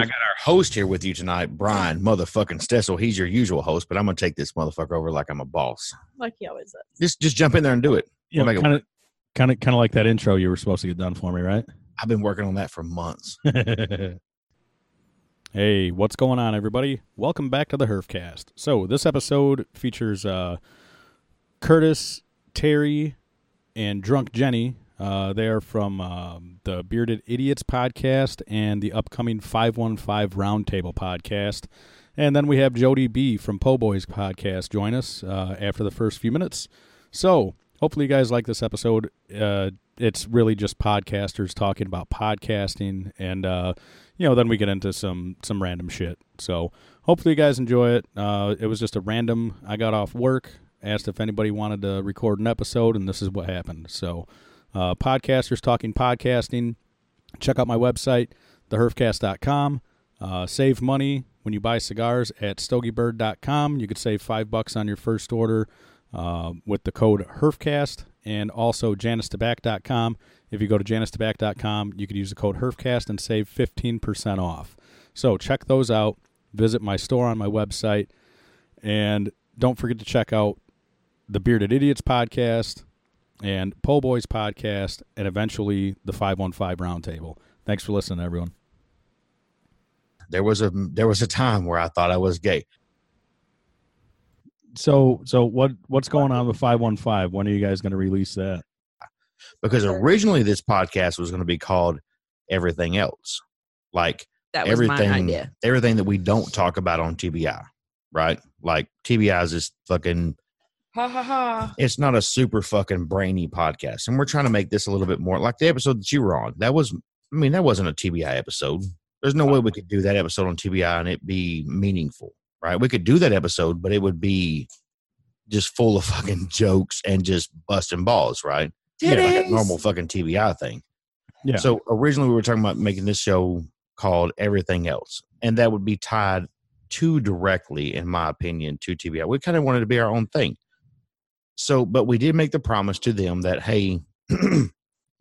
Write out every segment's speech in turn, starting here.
I got our host here with you tonight, Brian motherfucking Stessel. He's your usual host, but I'm gonna take this motherfucker over like I'm a boss. like he always does. Just just jump in there and do it. Yeah, We'll kind of, kind of, kind of like that intro you were supposed to get done for me, right? I've been working on that for months. hey, what's going on, everybody? Welcome back to the Herfcast. So this episode features uh, Curtis, Terry, and Drunk Jenni. Uh, they are from um, the Bearded Idiots podcast and the upcoming 515 Roundtable podcast. And then we have Jodie B from Po Boys podcast join us uh, after the first few minutes. So hopefully you guys like this episode. Uh, it's really just podcasters talking about podcasting, and uh, you know, then we get into some some random shit. So hopefully you guys enjoy it. Uh, it was just a random. I got off work, asked if anybody wanted to record an episode, and this is what happened. So uh, podcasters talking podcasting. Check out my website, theherfcast.com. Uh, save money when you buy cigars at stogiebird.com. You could save five bucks on your first order uh, with the code HERFCAST and also janistobac.com. If you go to janistobac.com, you could use the code HERFCAST and save 15% off. So check those out. Visit my store on my website. And don't forget to check out the Bearded Idiots podcast and Po Boys podcast and eventually the 515 Roundtable. Thanks for listening, everyone. There was a there was a time where I thought I was gay. So, so what what's going on with 515? When are you guys going to release that? because originally this podcast was going to be called everything else like That was everything my idea. everything that we don't talk about on tbi right like tbi is this fucking Ha ha ha. it's not a super fucking brainy podcast and we're trying to make this a little bit more like the episode that you were on that was i mean that wasn't a tbi episode there's no way we could do that episode on tbi and it be meaningful right we could do that episode but it would be just full of fucking jokes and just busting balls right yeah, like a normal fucking TBI thing. Yeah. So originally we were talking about making this show called Everything Else, and that would be tied too directly, in my opinion, to TBI. We kind of wanted to be our own thing. So, but we did make the promise to them that hey,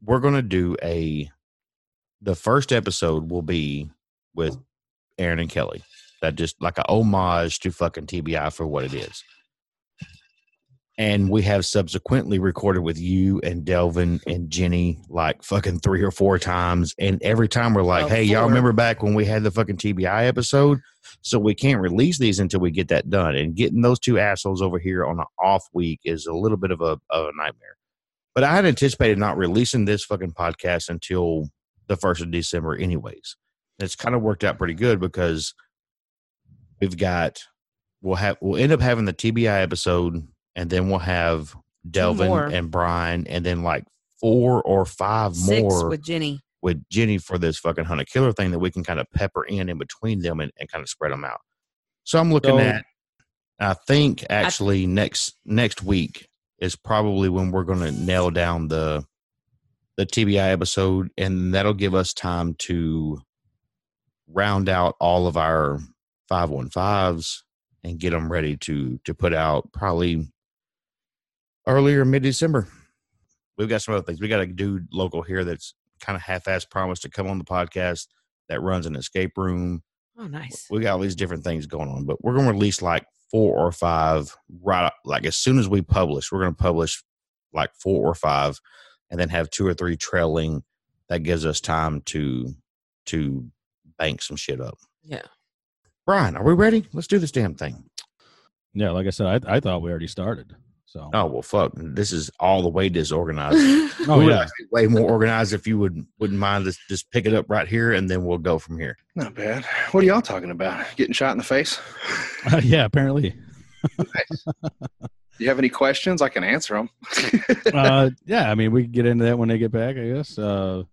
we're going to do a. The first episode will be with Aaron and Kelly. That just like a homage to fucking TBI for what it is and we have subsequently recorded with you and Delvin and Jenni like fucking three or four times. And every time we're like, Oh, hey, y'all remember back when we had the fucking TBI episode? So we can't release these until we get that done. And getting those two assholes over here on an off week is a little bit of a, of a nightmare. But I had anticipated not releasing this fucking podcast until the first of December, anyways. It's kind of worked out pretty good because we've got we'll have we'll end up having the TBI episode and then we'll have Delvin and Brian, and then like four or five Six more with, Jenni. with Jenni. Jenni for this fucking hunter killer thing that we can kind of pepper in in between them and, and kind of spread them out. So I'm looking So- at. I think actually next next week is probably when we're going to nail down the the TBI episode, and that'll give us time to round out all of our five one fives and get them ready to to put out probably earlier mid December. We've got some other things. We got a dude local here that's kind of half ass promised to come on the podcast that runs an escape room. Oh, nice. We got all these different things going on, but we're going to release like four or five right like as soon as we publish, we're going to publish like four or five and then have two or three trailing that gives us time to to bank some shit up. Yeah. Brian, are we ready? Let's do this damn thing. Yeah, like I said, I, I thought we already started. So, Oh well, fuck! This is all the way disorganized. oh yeah, way more organized if you would wouldn't mind just just pick it up right here and then we'll go from here. Not bad. What are y'all talking about? Getting shot in the face? yeah. Apparently, Do you have any questions? I can answer them. uh, yeah. I mean, we can get into that when they get back. I guess. Uh,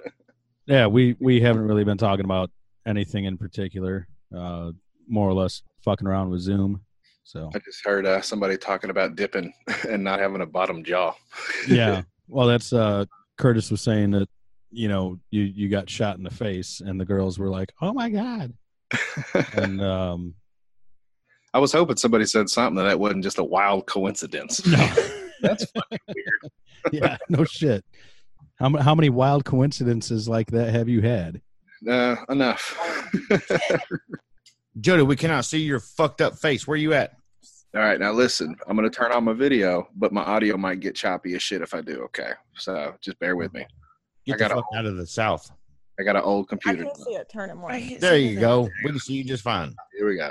yeah, we we haven't really been talking about anything in particular. Uh, more or less fucking around with Zoom. So I just heard uh, somebody talking about dipping and not having a bottom jaw. yeah. Well, that's uh, Curtis was saying that you know you you got shot in the face, and the girls were like, "Oh my god!" And um, I was hoping somebody said something that that wasn't just a wild coincidence. no, That's fucking weird. yeah, no shit. How, m- how many wild coincidences like that have you had? Uh, enough. Jodie, we cannot see your fucked up face. Where you at? All right, now listen. I'm gonna turn on my video, but my audio might get choppy as shit if I do. Okay, so just bear with me. Get I the got a- fuck out of the south. I got an old computer. I computer. can see it. Turn it more. There you go. We can see you just fine. Here we go.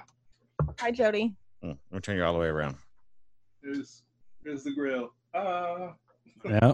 Hi, Jodie. Mm, I'll turn you all the way around. Here's, here's the grill. Uh, Yeah.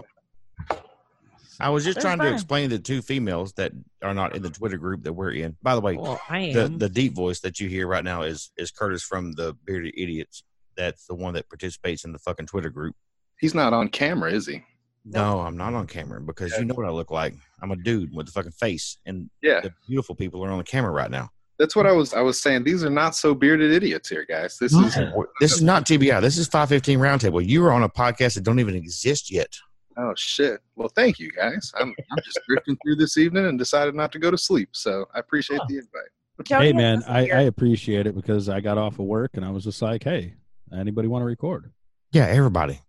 I was just They're trying to explain the two females that are not in the Twitter group that we're in. By the way, Well, I the the deep voice that you hear right now is is Curtis from the Bearded Idiots. That's the one that participates in the fucking Twitter group. he's not on camera, is he? No, I'm not on camera because you know what I look like. I'm a dude with a fucking face, and Yeah, the beautiful people are on the camera right now. that's what I was. I was saying. These are not so bearded idiots here, guys. This is. this is not TBI. This is 515 Roundtable. You are on a podcast that don't even exist yet. Oh shit! Well, thank you guys. I'm I'm just drifting through this evening and decided not to go to sleep, so I appreciate the invite. Jodie Hey man, I. I appreciate it because I got off of work and I was just like, hey, anybody want to record? Yeah, everybody.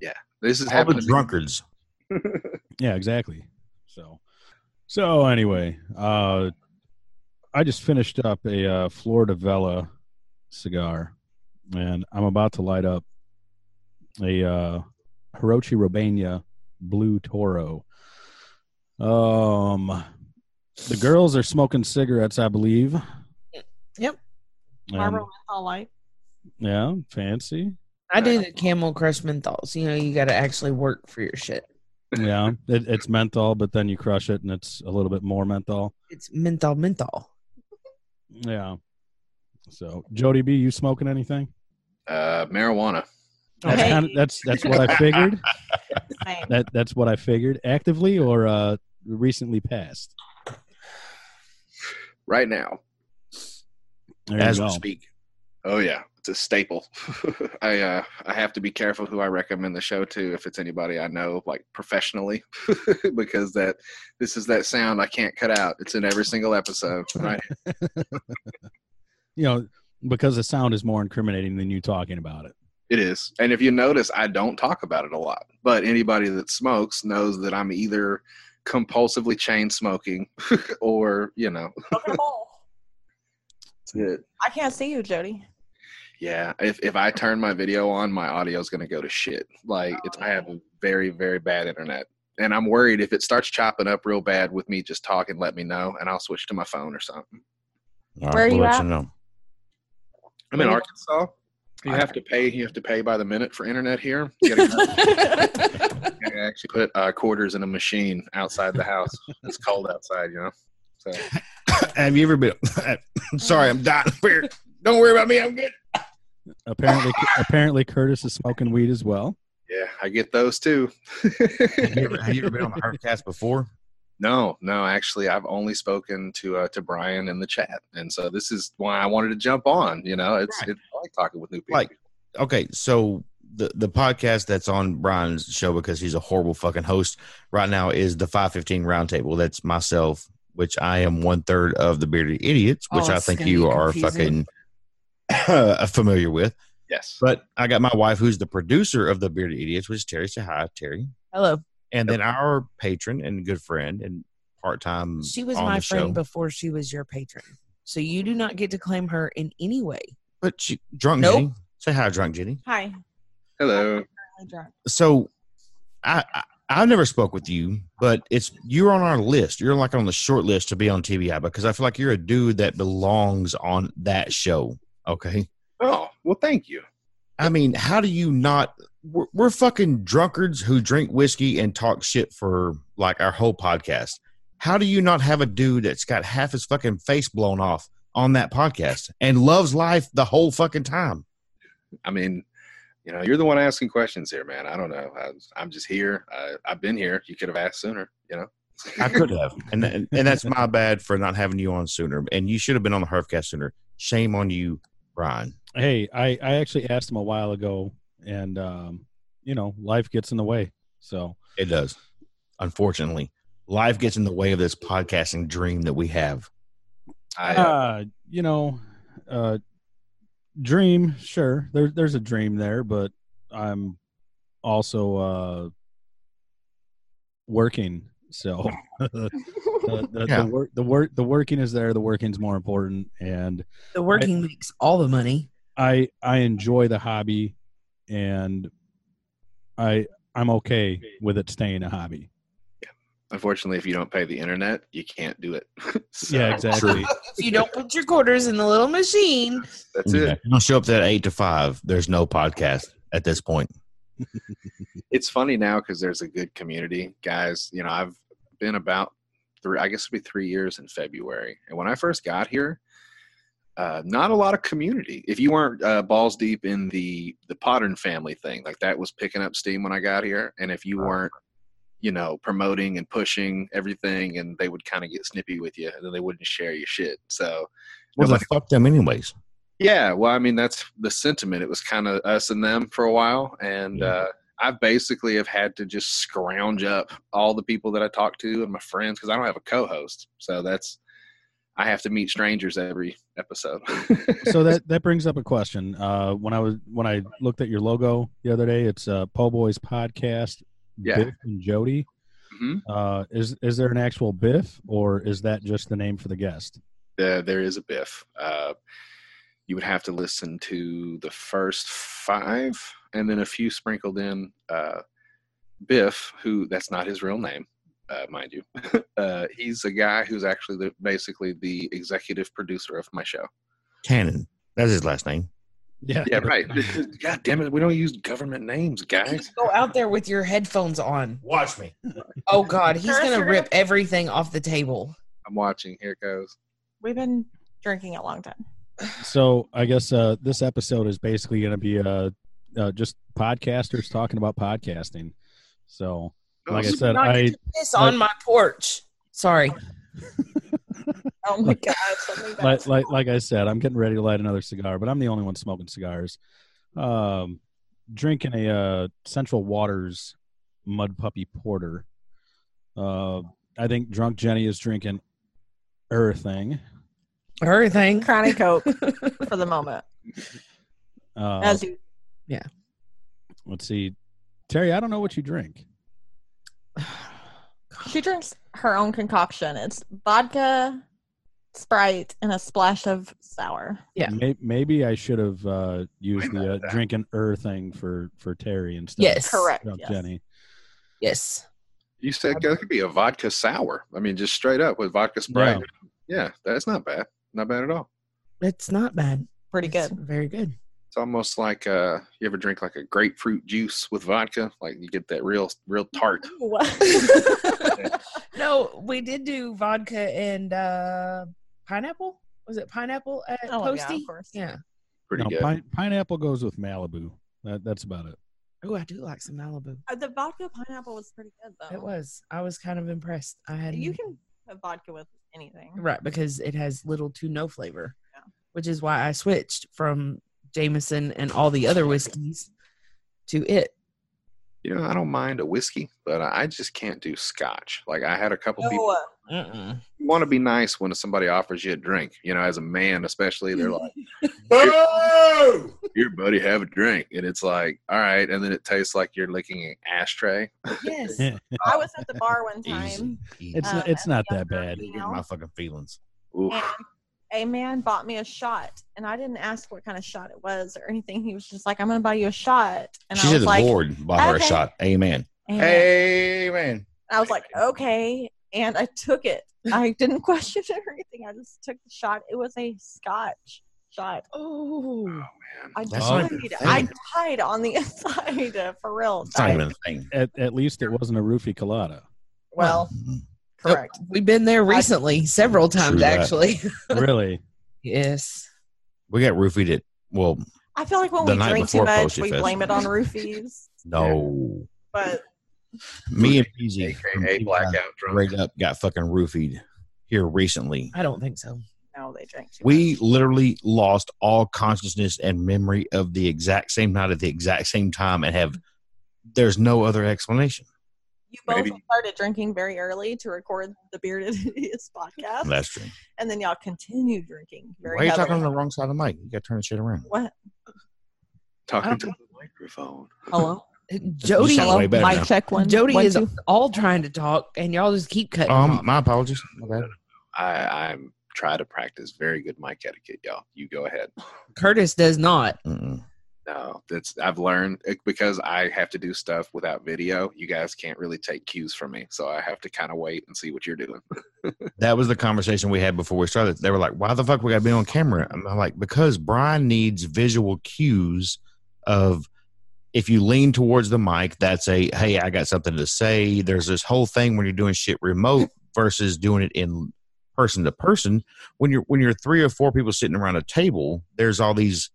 Yeah, this is All the happening. drunkards. Yeah, exactly. So, so anyway, uh, I just finished up a uh, Florida Vela cigar, and I'm about to light up a uh, Hirochi Robaina Blue Toro. Um, the girls are smoking cigarettes, I believe. Yep. And- Marlboro Menthol Light. Yeah, fancy. I do the Camel Crush menthols. You know, you got to actually work for your shit. Yeah, it, it's menthol, but then you crush it, and it's a little bit more menthol. It's menthol, menthol. Yeah. So, Jodie B, you smoking anything? Uh, marijuana. That's Hey. kind of that's that's what I figured. That that's what I figured. Actively or uh recently passed. Right now. There As we speak. Oh yeah, it's a staple. I uh, I have to be careful who I recommend the show to if it's anybody I know like professionally, because that this is that sound I can't cut out. It's in every single episode. Right? You know, because the sound is more incriminating than you talking about it. It is. And if you notice, I don't talk about it a lot. But anybody that smokes knows that I'm either compulsively chain smoking or, you know, Smoking a bowl. it. I can't see you, Jodie. Yeah. If if I turn my video on, my audio is gonna go to shit. Like it's I have very, very bad internet. And I'm worried if it starts chopping up real bad with me just talking, let me know and I'll switch to my phone or something. All Where are we'll you at? you know. I'm in Arkansas. You have to pay you have to pay by the minute for internet here. You gotta- I actually put uh, quarters in a machine outside the house. It's cold outside, you know. So Have you ever been? Sorry, I'm dying. Weird. Don't worry about me. I'm good. Apparently apparently Curtis is smoking weed as well. yeah, I get those too. Have you ever, have you ever been on the Herfcast before? no, no, actually, I've only spoken to uh, to Brian in the chat, and so this is why I wanted to jump on. You know, it's, Right. it's I like talking with new people. Like, okay, so the the podcast that's on Brian's show because he's a horrible fucking host right now is the 515 Roundtable. That's myself, which I am one third of the Bearded Idiots, which Oh, I think you are confusing. fucking familiar with. yes, But I got my wife, who's the producer of the Bearded Idiots, which is Terry. Say hi, Terry. Hello. And then our patron and good friend and part time. She was on my the friend show. before she was your patron. So you do not get to claim her in any way. But she, drunk Nope. Jenni. Say hi, drunk Jenni. Hi. hello. Hi, drunk. so I, I I never spoke with you, but it's you're on our list. You're like on the short list to be on TBI because I feel like you're a dude that belongs on that show. Okay. Oh well, thank you. I mean, how do you not? We're, we're fucking drunkards who drink whiskey and talk shit for like our whole podcast. How do you not have a dude that's got half his fucking face blown off on that podcast and loves life the whole fucking time? I mean, you know, you're the one asking questions here, man. I don't know. I, I'm just here. I, I've been here. You could have asked sooner. You know. I could have, and and and that's my bad for not having you on sooner. And you should have been on the Herfcast sooner. Shame on you, Brian. Hey, I, I actually asked him a while ago and um, you know, life gets in the way. So It does. Unfortunately, life gets in the way of this podcasting dream that we have. I, uh, uh, you know, uh dream, sure. There there's a dream there, but I'm also uh working So the the, Yeah. the, work the work the working is there. The working's more important, and The working makes all the money. I I enjoy the hobby, and I I'm okay with it staying a hobby. Unfortunately, if you don't pay the internet, you can't do it. So, Yeah, exactly. If you don't put your quarters in the little machine, That's Yeah. it. You don't show up at eight to five. There's no podcast at this point. It's funny now because there's a good community, guys. You know, I've been about three, I guess it'll be three years in February. And when I first got here, uh, not a lot of community. If you weren't uh, balls deep in the the Pottern family thing, like that was picking up steam when I got here. And if you weren't, you know, promoting and pushing everything, and they would kind of get snippy with you, and then they wouldn't share your shit. So Well, nobody fuck them anyways. Yeah, well, I mean that's the sentiment. It was kind of us and them for a while, and Yeah. uh, I basically have had to just scrounge up all the people that I talk to and my friends because I don't have a co-host, so that's I have to meet strangers every episode. so that that brings up a question. Uh, when I was when I looked at your logo the other day, it's uh, Po Boys Podcast. Yeah. Biff and Jodie. Mhm. Uh, is is there an actual Biff, or is that just the name for the guest? there, there is a Biff. Uh, you would have to listen to the first five, and then a few sprinkled in. Uh, Biff, who that's not his real name, uh, mind you. uh, he's a guy who's actually the, basically the executive producer of my show. Cannon. That's his last name. Yeah, Yeah, right. God damn it, we don't use government names, guys. go out there with your headphones on. Watch me. Oh God, he's First, gonna we're gonna- rip everything off the table. I'm watching. Here it goes. We've been drinking a long time. So I guess uh, this episode is basically going to be uh, uh, just podcasters talking about podcasting. So, like I said, I this on my porch. Sorry. Oh my bad. like, like like I said, I'm getting ready to light another cigar, but I'm the only one smoking cigars. Um, drinking a uh, Central Waters Mud Puppy Porter. Uh, I think Drunk Jenni is drinking everything. Everything. Crowny Coke for the moment. Uh, As you Yeah. let's see, Terry. I don't know what you drink. she drinks her own concoction. It's vodka, Sprite, and a splash of sour. Yeah. May- maybe I should have uh, used the uh, minute. drinking er thing for for Terry instead. Yes. of Correct. Yes. Jenni. Yes. You said it could be a vodka sour. I mean, just straight up with vodka Sprite. Yeah, that's not bad. Not bad at all. It's not bad. Pretty It's good. Very good. It's almost like uh, you ever drink like a grapefruit juice with vodka? Like you get that real, real tart. no, we did do vodka and uh pineapple. Was it pineapple at Oh, yeah, of course. Yeah. Pretty No, good. pine- pineapple goes with Malibu. That, that's about it. Oh, I do like some Malibu. Uh, the vodka pineapple was pretty good though. It was. I was kind of impressed. I had You can have vodka with anything. right because it has little to no flavor, Yeah. which is why I switched from Jameson and all the other whiskeys to it. You know, I don't mind a whiskey, but I just can't do scotch. Like I had a couple No, people uh, Mm-mm. want to be nice when somebody offers you a drink. You know, as a man, especially, they're like, "Here, buddy, have a drink," and it's like, "All right," and then it tastes like you're licking an ashtray. Yes. I was at the bar one time, Easy. It's Um, not, it's not that bad. You get my fucking feelings. Oof. and a man bought me a shot, and I didn't ask what kind of shot it was or anything. He was just like, "I'm going to buy you a shot," and she I said was the like, Lord bought her a shot. Amen. "Amen." Amen. I was like, "Okay," and I took it. I didn't question it or anything. I just took the shot. It was a Scotch shot. Oh. Man. I died. even a I thing. died on the inside uh, for real. It's not even a thing. At, at least it wasn't a roofie colada. Well, Mhm. correct. We've been there recently, several times actually. really? yes. we got roofied it. Well, I feel like when we drink too before much, Posty we Fest. blame it on roofies. no. But Me and Peasy AKA blackout drunk. straight up got fucking roofied here recently. I don't think so. no, they drank too We much. literally lost all consciousness and memory of the exact same night at the exact same time and have there's no other explanation. You both Maybe- started drinking very early to record the Bearded Idiots podcast, That's true. and then y'all continued drinking very Why are you talking on the wrong side of the mic? You gotta turn the shit around. What? Talking to don't- the microphone. Hello? Jodie, sound way now. Mic check one. Jodie one, is two. all trying to talk, and y'all just keep cutting. Um, off. my apologies. My. I, I'm try to practice very good mic etiquette, y'all. You go ahead. Curtis does not. Mm-mm. No, that's I've learned eh, because I have to do stuff without video. You guys can't really take cues from me, so I have to kind of wait and see what you're doing. That was the conversation we had before we started. They were like, "Why the fuck we got to be on camera?" I'm like, "Because Brian needs visual cues of if you lean towards the mic, that's a hey, I got something to say." There's this whole thing when you're doing shit remote versus doing it in person to person. When you're when you're three or four people sitting around a table, there's all these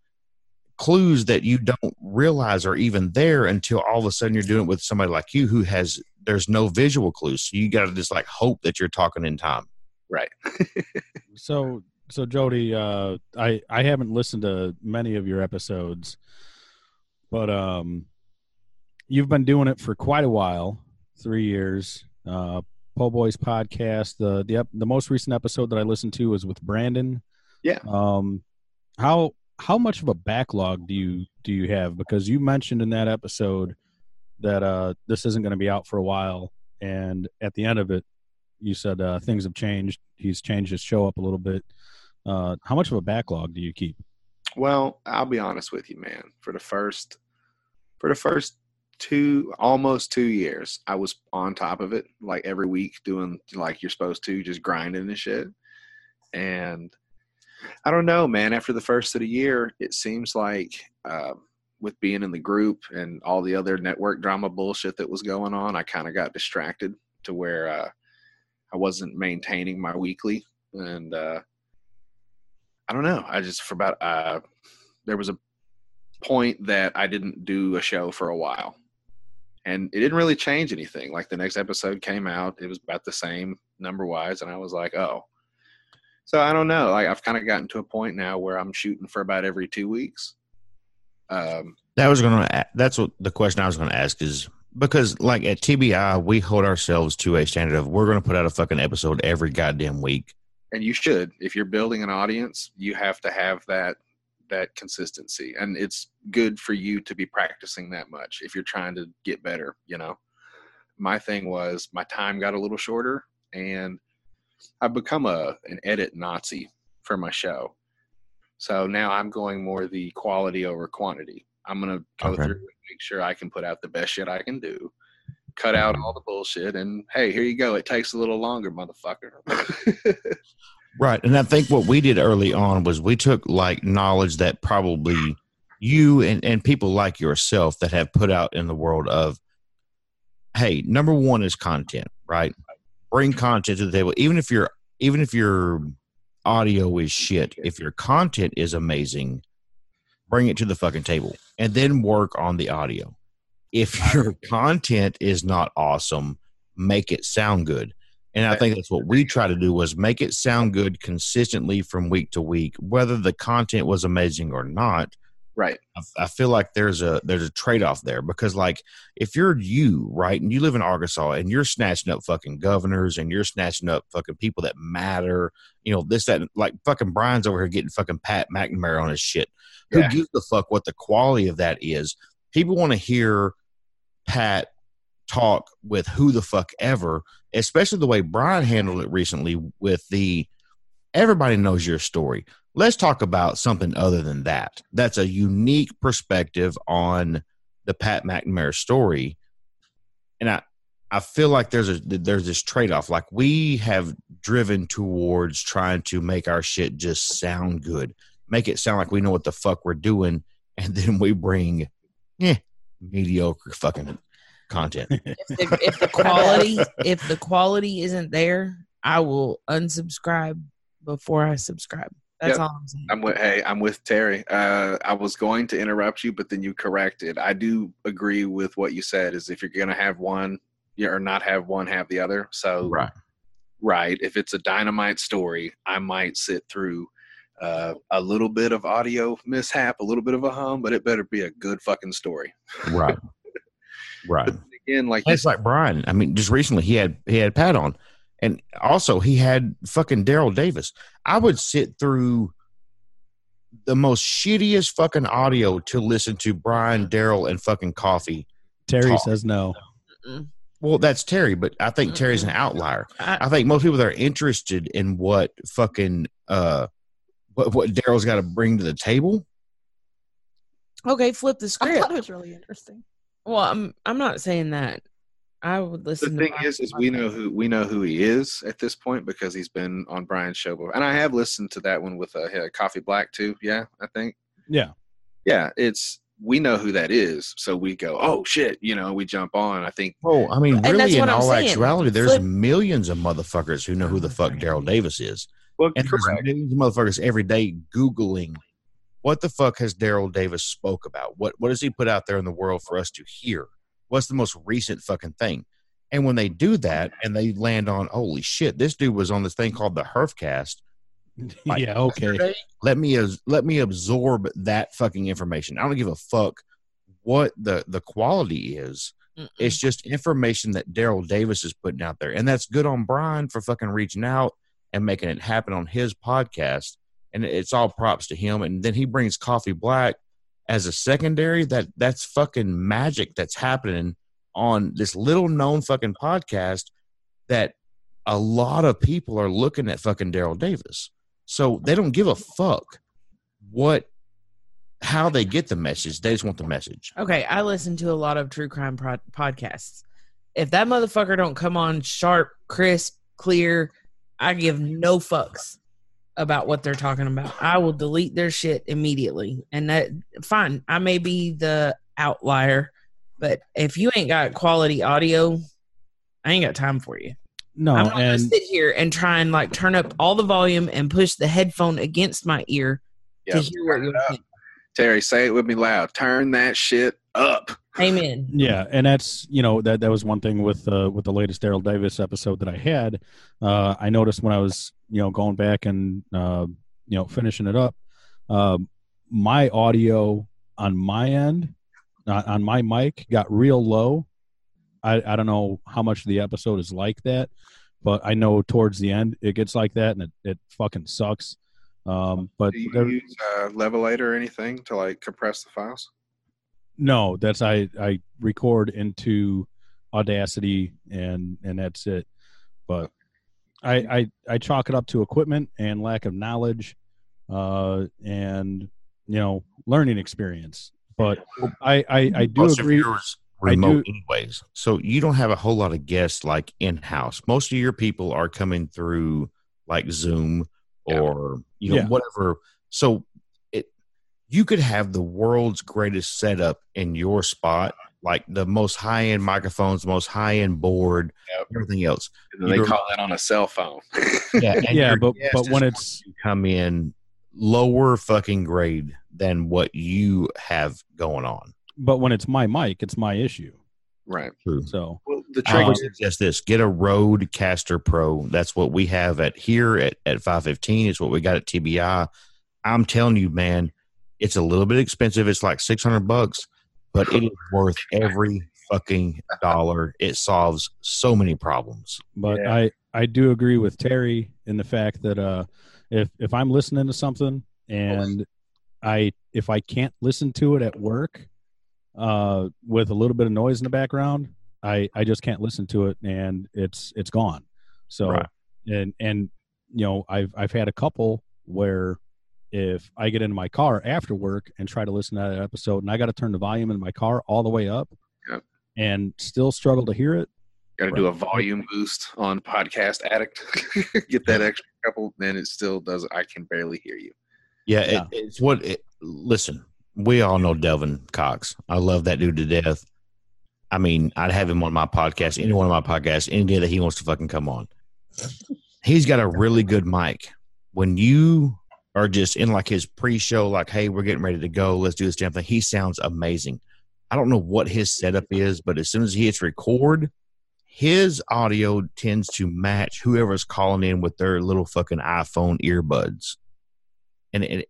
clues that you don't realize are even there until all of a sudden you're doing it with somebody like you who has there's no visual clues. So you got to just like hope that you're talking in time. Right. So so Jodie, uh, I I haven't listened to many of your episodes, but um, you've been doing it for quite a while, three years. Uh, Po Boys podcast. The the ep- the most recent episode that I listened to was with Brandon. Yeah. Um, how how much of a backlog do you do you have? Because you mentioned in that episode that uh this isn't going to be out for a while, and at the end of it, you said uh, things have changed. He's changed his show up a little bit. Uh, how much of a backlog do you keep? Well, I'll be honest with you, man. For the first for the first two almost two years, I was on top of it, like every week doing like you're supposed to, just grinding and shit. And I don't know, man. After the first of the year, it seems like uh, with being in the group and all the other network drama bullshit that was going on, I kind of got distracted to where uh, I wasn't maintaining my weekly, and uh, I don't know. I just for about uh, there was a point that I didn't do a show for a while, and it didn't really change anything. Like the next episode came out, it was about the same number wise, and I was like, oh. So I don't know. Like I've kind of gotten to a point now where I'm shooting for about every two weeks. Um, That was going to. That's what the question I was going to ask is because, like at TBI, we hold ourselves to a standard of we're going to put out a fucking episode every goddamn week. and you should if you're building an audience you have to have that that consistency and it's good for you to be practicing that much if you're trying to get better you know my thing was my time got a little shorter and i've become a an edit nazi for my show so now i'm going more the quality over quantity i'm going to go Okay. through and make sure i can put out the best shit i can do cut out all the bullshit and hey here you go it takes a little longer motherfucker Right. And I think what we did early on was we took like knowledge that probably you and, and people like yourself that have put out in the world of, hey, number one is content, right? Bring content to the table. Even if your even if your audio is shit, if your content is amazing, bring it to the fucking table and then work on the audio. If your content is not awesome, make it sound good. And I think that's what we try to do was make it sound good consistently from week to week, whether the content was amazing or not. Right I, I feel like there's a there's a trade off there because like if you're you right and you live in Arkansas and you're snatching up fucking governors and you're snatching up fucking people that matter, you know this that like fucking Brian's over here getting fucking Pat McNamara on his shit. Yeah. Who gives a fuck what the quality of that is? People want to hear Pat talk with who the fuck ever, especially the way Brian handled it recently with the everybody knows your story. Let's talk about something other than that. That's a unique perspective on the Pat McNamara story. And I I feel like there's a there's this trade-off. Like we have driven towards trying to make our shit just sound good. Make it sound like we know what the fuck we're doing, and then we bring eh, mediocre fucking content. if the, if the quality if the quality isn't there, I will unsubscribe before I subscribe. That's Yep. all I'm saying. I'm with hey, I'm with Terry. Uh, I was going to interrupt you, but then you corrected. I do agree with what you said. Is if you're gonna have one, yeah, or not have one, have the other. So Right. right, if it's a dynamite story, I might sit through uh, a little bit of audio mishap, a little bit of a hum, but it better be a good fucking story. Right. right. But again, like It's like Brian. I mean, just recently he had he had Pat on, and also he had fucking Daryl Davis. I would sit through the most shittiest fucking audio to listen to Brian, Daryl, and fucking Coffee Terry talk. says no. Mm-mm. Well, that's Terry, but I think Terry's an outlier. I, I think most people that are interested in what fucking uh what what Daryl's got to bring to the table. okay, flip the I script. thought it was really interesting. Well, I'm I'm not saying that. I would The listen. to thing Brian's is, is we know who we know who he is at this point because he's been on Brian's show before, and I have listened to that one with uh, Coffee Black too. Yeah, I think. Yeah. Yeah, it's we know who that is, so we go, oh shit, you know, we jump on. I think Oh, I mean, that's really, in what I'm all saying. actuality, there's Flip- millions of motherfuckers who know who the fuck Daryl Davis is, well, and there's millions of motherfuckers every day googling what the fuck has Daryl Davis spoke about. What what has he put out there in the world for us to hear? What's the most recent fucking thing? And when they do that, and they land on, holy shit, this dude was on this thing called the Herfcast. Like, yeah, okay. Let me let me absorb that fucking information. I don't give a fuck what the the quality is. Mm-mm. It's just information that Daryl Davis is putting out there, and that's good on Brian for fucking reaching out and making it happen on his podcast. And it's all props to him. And then he brings Coffee Black as a secondary. That that's fucking magic that's happening on this little known fucking podcast that a lot of people are looking at fucking Daryl Davis. So they don't give a fuck what how they get the message. They just want the message. Okay, I listen to a lot of true crime pro- podcasts. If that motherfucker don't come on sharp, crisp, clear, I give no fucks about what they're talking about. I will delete their shit immediately. And that fine, I may be the outlier, but if you ain't got quality audio, I ain't got time for you. No, I'm not gonna sit here and try and like turn up all the volume and push the headphone against my ear to hear what you're saying. Terry, say it with me loud. Turn that shit up. Amen. yeah, and that's you know that that was one thing with uh, with the latest Daryl Davis episode that I had. Uh, I noticed when I was you know going back and uh, you know finishing it up, um, my audio on my end uh, on my mic got real low. I, I don't know how much the episode is like that, but I know towards the end it gets like that, and it, it fucking sucks. Um, but Do you there- use uh, Levelator or anything to like compress the files? No, that's I I record into Audacity and and that's it. But I I I chalk it up to equipment and lack of knowledge, uh, and you know learning experience. But I I, I do Most agree. of yours remote anyways. So you don't have a whole lot of guests like in house. Most of your people are coming through like Zoom Yeah. or you know Yeah. whatever. So it you could have the world's greatest setup in your spot, like the most high end microphones, most high end board, Yep. everything else. And then they You're- call that on a cell phone. Yeah, and Yeah, but but when it's come in lower fucking grade than what you have going on. but when it's my mic, it's my issue. right. True. So Well, the I trick would is suggest this: get a Rodecaster Pro. That's what we have at here at at five fifteen. It's what we got at TBI. I'm telling you, man, it's a little bit expensive. It's like six hundred bucks, but it is worth every fucking dollar. It solves so many problems. but Yeah. I I do agree with Terry in the fact that uh if if I'm listening to something and I if I can't listen to it at work uh with a little bit of noise in the background, I I just can't listen to it and it's it's gone. So Right. and and you know, I've I've had a couple where if I get into my car after work and try to listen to that episode and I got to turn the volume in my car all the way up Yep. and still struggle to hear it, got to do a volume boost on Podcast Addict. Get that extra couple, then it still does. I can barely hear you. Yeah, Yeah. It, it's what. It, listen, we all know Delvin Cox. I love that dude to death. I mean, I'd have him on my podcast, any one of my podcasts, any day that he wants to fucking come on. He's got a really good mic. When you are just in like his pre-show, like, hey, we're getting ready to go, let's do this damn thing. He sounds amazing. I don't know what his setup is, but as soon as he hits record, his audio tends to match whoever's calling in with their little fucking iPhone earbuds. And it,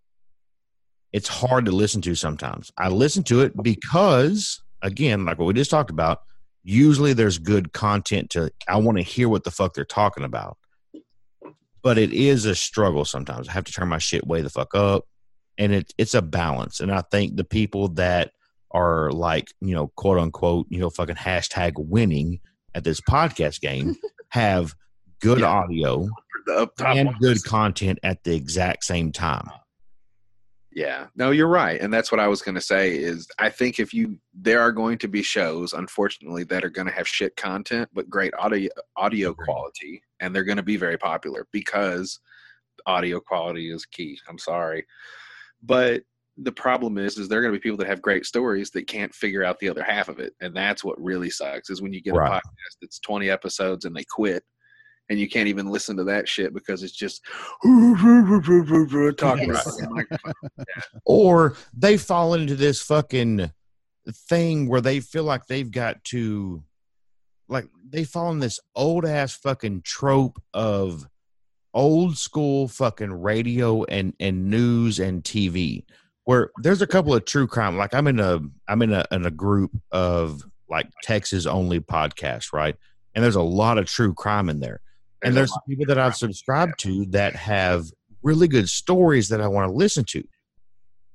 it's hard to listen to sometimes. I listen to it because, again, like what we just talked about, usually there's good content to, I want to hear what the fuck they're talking about. But it is a struggle sometimes. I have to turn my shit way the fuck up. And it, it's a balance. And I think the people that are like you know quote unquote you know fucking hashtag winning at this podcast game have good Yeah. audio The up top and ones. good content at the exact same time. Yeah, no, you're right, and that's what I was going to say. Is I think if you there are going to be shows, unfortunately, that are going to have shit content but great audio audio quality, and they're going to be very popular because audio quality is key. I'm sorry, but the problem is, is there are going to be people that have great stories that can't figure out the other half of it, and that's what really sucks. Is when you get Right. a podcast that's 20 episodes and they quit. And you can't even listen to that shit because it's just talking Right. about the or they fall into this fucking thing where they feel like they've got to like they fall in this old ass fucking trope of old school fucking radio and and news and TV where there's a couple of true crime like I'm in a I'm in a in a group of like Texas only podcasts right? And there's a lot of true crime in there. And There's there's people that I've subscribed to that have really good stories that I want to listen to.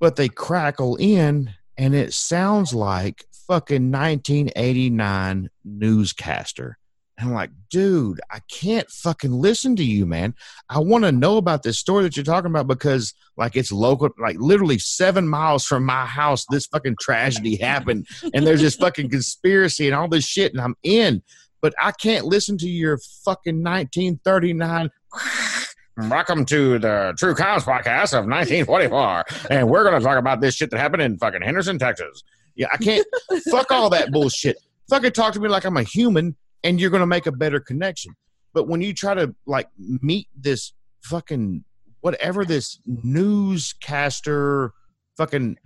But they crackle in and it sounds like fucking 1989 newscaster. And I'm like, dude, I can't fucking listen to you, man. I want to know about this story that you're talking about because, like, it's local, like, literally seven miles from my house, this fucking tragedy happened. And there's this fucking conspiracy and all this shit, and I'm in but I can't listen to your fucking 1939. Welcome to the True Crimes podcast of 1944, and we're going to talk about this shit that happened in fucking Henderson, Texas. Yeah, I can't. fuck all that bullshit. Fucking talk to me like I'm a human, and you're going to make a better connection. But when you try to like meet this fucking whatever this newscaster fucking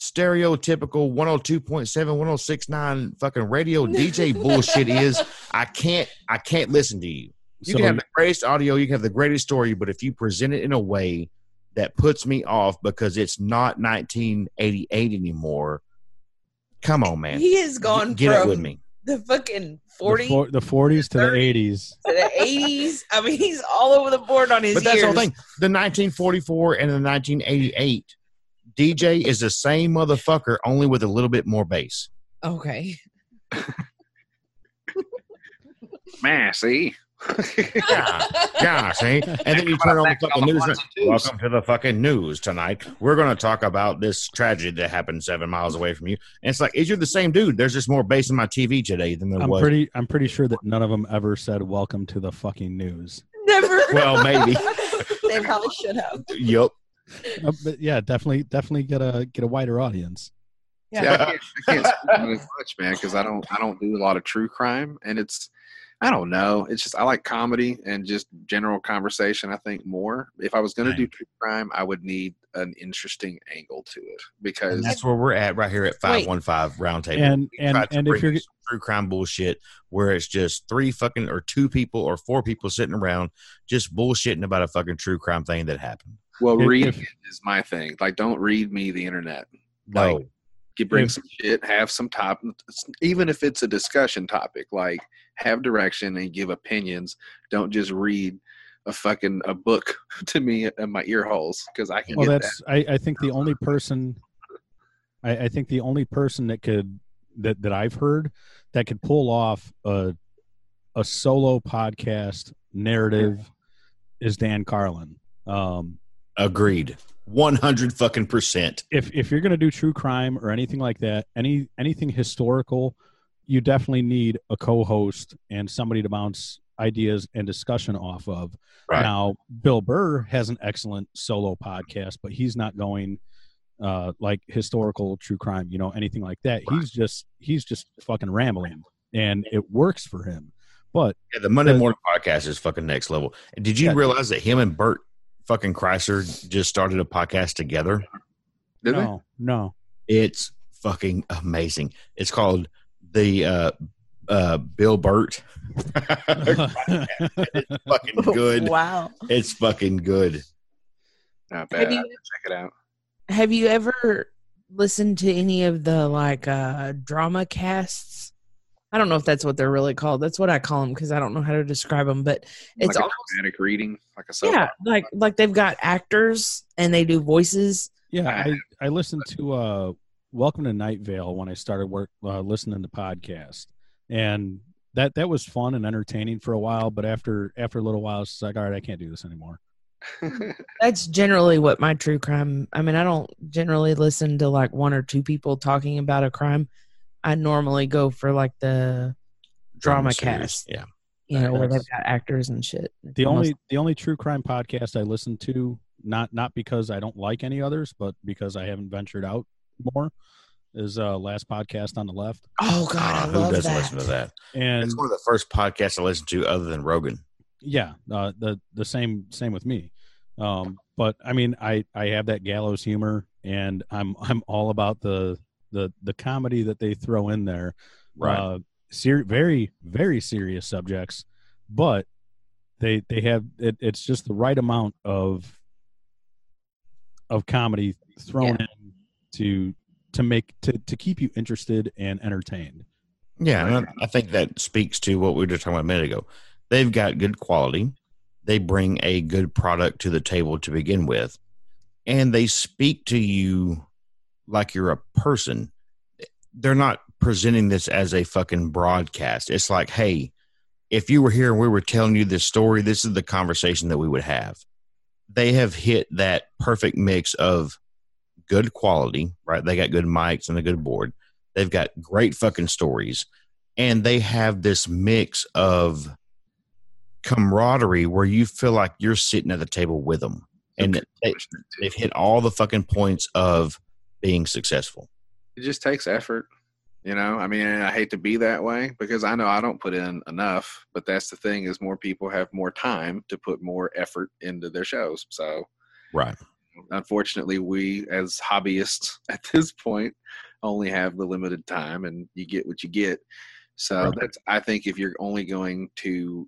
stereotypical 102.7 1069 fucking radio dj bullshit is i can't i can't listen to you you So- can have the greatest audio you can have the greatest story but if you present it in a way that puts me off because it's not 1988 anymore come on man He has gone get from it with me the fucking The 40 the 40s to the 30s. 80s. to the 80s. I mean, he's all over the board on his but that's the whole thing the 1944 and the 1988 dj is the same motherfucker only with a little bit more bass Okay. Man, see? Yeah Yeah, see? And then you turn on the fucking news. Welcome to the fucking news tonight. We're going to talk about this tragedy that happened seven miles away from you. And it's like, is you're the same dude? There's just more bass in my TV today than there I'm was. pretty I'm pretty sure that none of them ever said welcome to the fucking news. Never. well, maybe. they probably should have. yup. Uh, but yeah, definitely definitely get a get a wider audience. Yeah. Yeah, I can't, I can't speak on much, man, because I don't I don't do a lot of true crime, and it's I don't know. It's just I like comedy and just general conversation. I think more. If I was going to do true crime, I would need an interesting angle to it because And that's where we're at right here at 515 Roundtable. And and and if you're true crime bullshit where it's just three fucking or two people or four people sitting around just bullshitting about a fucking true crime thing that happened. well, if- reading if- it is my thing. Like, don't read me the internet. No. You bring some shit, have some top, even if it's a discussion topic. Like, have direction and give opinions. Don't just read a fucking a book to me in my ear holes because I can well that's I, I think the only person I, I think the only person that could that that I've heard that could pull off a a solo podcast narrative is Dan Carlin. Um Agreed. 100 fucking percent. if if you're going to do true crime or anything like that, any anything historical, you definitely need a co-host and somebody to bounce ideas and discussion off of. Right. Now, Bill Burr has an excellent solo podcast, but he's not going uh like historical true crime, you know, anything like that. He's just he's just fucking rambling and it works for him. But Yeah, the Monday The- morning podcast is fucking next level. Did you Yeah. realize that him and Bert fucking Kreischer just started a podcast together? Did they? no, no. It's fucking amazing. It's called the uh uh Bill Bert. it's fucking good. Wow. It's fucking good. Not Have bad. you- Check it out. Have you ever listened to any of the like uh drama casts? I don't know if that's what they're really called. That's what I call them because I don't know how to describe them. But it's like a almost, dramatic reading, like a soap yeah, opera. like like they've got actors and they do voices. Yeah, I I listened to uh Welcome to Night Vale when I started work uh, listening to podcasts, and that that was fun and entertaining for a while. But after after a little while, it's like, all right, I can't do this anymore. That's generally what my true crime. I mean, I don't generally listen to like one or two people talking about a crime. I normally go for like the drama series, cast, Yeah. you know, where they've got actors and shit. The Almost- only the only true crime podcast I listen to, not not because I don't like any others, but because I haven't ventured out more, is uh last podcast on the left. oh god, Ah, I who love doesn't that. listen to that? And It's one of the first podcasts I listened to other than Rogan. yeah uh, the the same same with me um but i mean i i have that gallows humor and i'm i'm all about the the the comedy that they throw in there Right. uh ser- very very serious subjects but they they have it, it's just the right amount of of comedy thrown in to to make to to keep you interested and entertained Yeah, and I, I think that speaks to what we were just talking about a minute ago. They've got good quality. They bring a good product to the table to begin with, and they speak to you like you're a person. They're not presenting this as a fucking broadcast. It's like, hey, if you were here and we were telling you this story, this is the conversation that we would have. They have hit that perfect mix of good quality, right? They got good mics and a good board. They've got great fucking stories. And they have this mix of camaraderie where you feel like you're sitting at the table with them. And they, they've hit all the fucking points of being successful. it just takes effort you know i mean i hate to be that way because i know i don't put in enough but that's the thing is more people have more time to put more effort into their shows so Right. unfortunately we as hobbyists at this point only have the limited time and you get what you get so Right. that's i think if you're only going to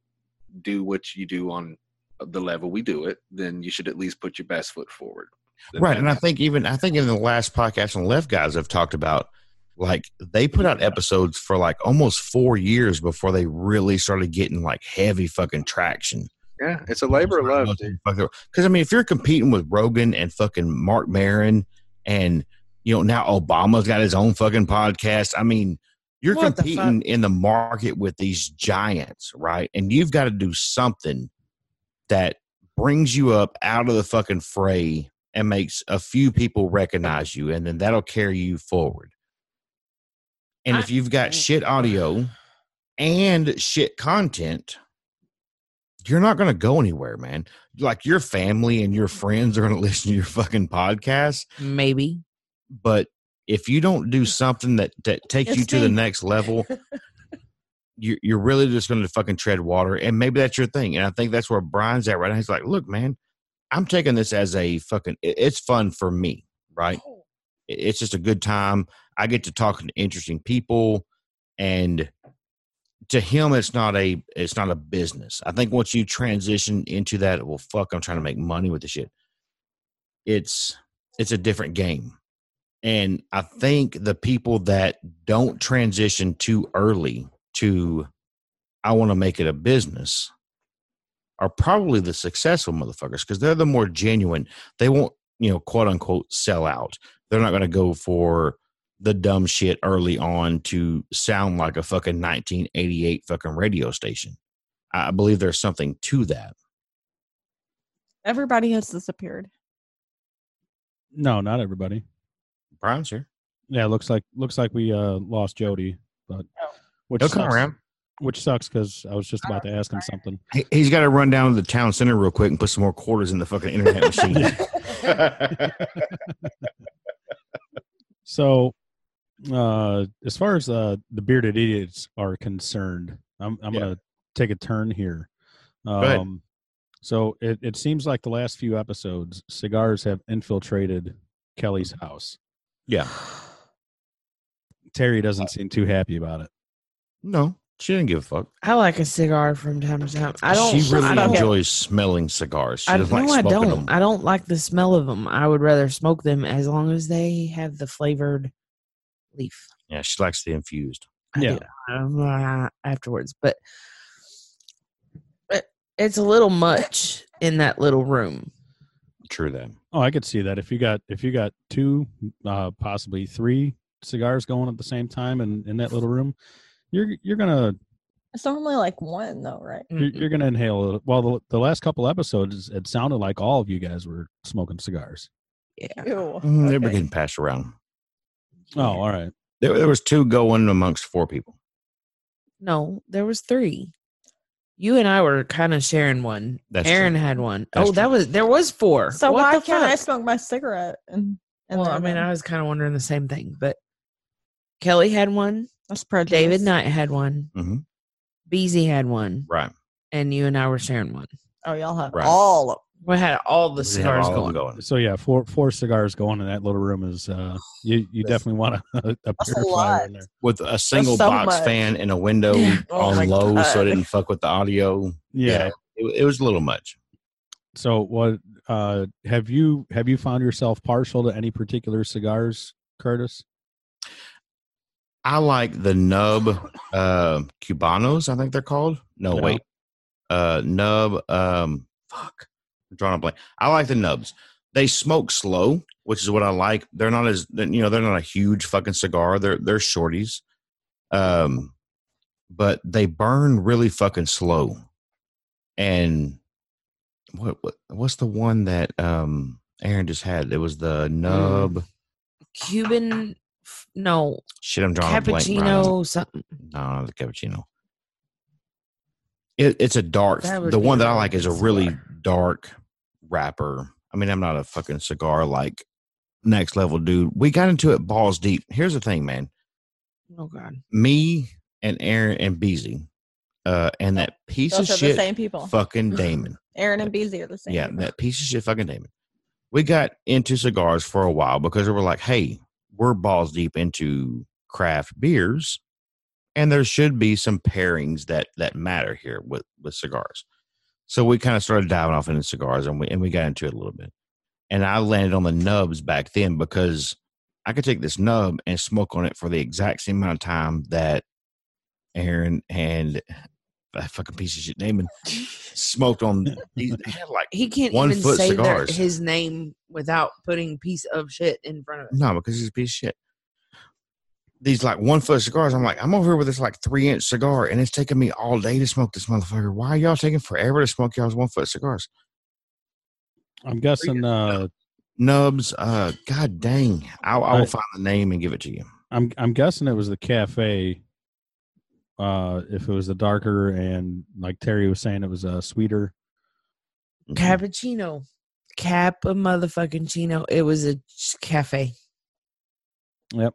do what you do on the level we do it then you should at least put your best foot forward Right. And I think even I think in the last podcast on the left guys have talked about like they put out episodes for like almost four years before they really started getting like heavy fucking traction. yeah it's a labor of love dude. Because I mean, if you're competing with Rogan and fucking Marc Maron, and you know now Obama's got his own fucking podcast. I mean, you're What the competing in the market with these giants, right? And you've got to do something that brings you up out of the fucking fray and makes a few people recognize you, and then that'll carry you forward. And if you've got shit audio and shit content, you're not going to go anywhere, man. Like your family and your friends are going to listen to your fucking podcast, Maybe. but if you don't do something that that takes It's you to the next level, you're you're really just going to fucking tread water. And maybe that's your thing. And I think that's where Brian's at right now. He's like, look, man, I'm taking this as a fucking. It's fun for me, right? Oh. It- It's just a good time. I get to talk to interesting people, and to him, it's not a it's not a business. I think once you transition into that, well, fuck, I'm trying to make money with this shit. It's it's a different game, and I think the people that don't transition too early to I want to make it a business are probably the successful motherfuckers because they're the more genuine. They won't, you know, quote unquote, sell out. They're not going to go for the dumb shit early on to sound like a fucking 1988 fucking radio station. I believe there's something to that. Everybody has disappeared. no not everybody Brian's here. yeah looks like looks like we uh lost jodie but which He'll come around. Which sucks because i was just about to ask him something He, he's got to run down to the town center real quick and put some more quarters in the fucking internet machine. So, uh, as far as uh, the bearded idiots are concerned, I'm I'm Yeah. gonna take a turn here. Um, so it, it seems like the last few episodes, cigars have infiltrated Kelly's house. yeah. Terry doesn't seem too happy about it. No, she didn't give a fuck. I like a cigar from time to time. I don't. She really I don't, enjoys smelling cigars. She I, doesn't no, like I don't. them. I don't like the smell of them. I would rather smoke them as long as they have the flavored leaf. Yeah, she likes the infused. I Yeah. do. Uh, afterwards, but but it's a little much in that little room. True that. Oh, I could see that if you got if you got two, uh, possibly three cigars going at the same time in, in that little room, you're you're gonna It's normally like one though, right? you're, you're gonna inhale. it. Well, the, the last couple episodes, it sounded like all of you guys were smoking cigars. Yeah. Ew. Mm, They were okay. getting passed around. Oh, all right. There, there was two going amongst four people. No, there was three. You and I were kind of sharing one. That's Aaron true. had one. That's oh, that true. was there was four. So What why the can't I fuck? smoke my cigarette? And, and Well, I mean, then? I was kind of wondering the same thing, but Kelly had one. That's prejudice. David Knight had one. Mhm. Beezy had one, Right. and you and I were sharing one. Oh, y'all have Right. all of We had all the cigars all going. going. So yeah, four four cigars going in that little room is uh you you That's- definitely want a, a a purifier lot. in there. With a single so box much. fan and a window Oh on low so God. it didn't fuck with the audio. Yeah. It, it was a little much. So what uh have you have you found yourself partial to any particular cigars, Curtis? I like the nub uh, cubanos. I think they're called. No, Yeah. wait. Uh, nub. Um, fuck. I'm drawing a blank. I like the nubs. They smoke slow, which is what I like. They're not as you know. They're not a huge fucking cigar. They're they're shorties. Um, but they burn really fucking slow. And what, what what's the one that um Aaron just had? It was the nub. Cuban, no, Shit, I'm drawing a blank. Cappuccino, something. No, not the cappuccino. It, it's a dark. The one that I like is a cigar. really dark wrapper. I mean, I'm not a fucking cigar like next level dude. We got into it balls deep. Here's the thing, man. Oh God, Me and Aaron and Beezy, uh, and that piece Those of are the shit, same people. fucking Damon. Aaron and Beasley are the same. Yeah, people. that piece of shit, fucking Damon. We got into cigars for a while because we were like, hey, we're balls deep into craft beers, and there should be some pairings that that matter here with with cigars. So we kind of started diving off into cigars, and we and we got into it a little bit. And I landed on the nubs back then because I could take this nub and smoke on it for the exact same amount of time that Aaron and that fucking piece of shit name and smoked on these. Had like he can't One even foot say their, cigars. his name without putting piece of shit in front of it. No, because he's a piece of shit. These like one foot cigars. I'm like, I'm over here with this like three inch cigar, and it's taking me all day to smoke this motherfucker. Why are y'all taking forever to smoke y'all's one foot cigars? I'm guessing uh Nubs, uh, god dang. I, I will I- find the name and give it to you. I'm I'm guessing it was the cafe. Uh, if it was the darker and like Terry was saying, it was a uh, sweeter. Mhm. Cappuccino, cap a motherfucking chino. It was a cafe. Yep.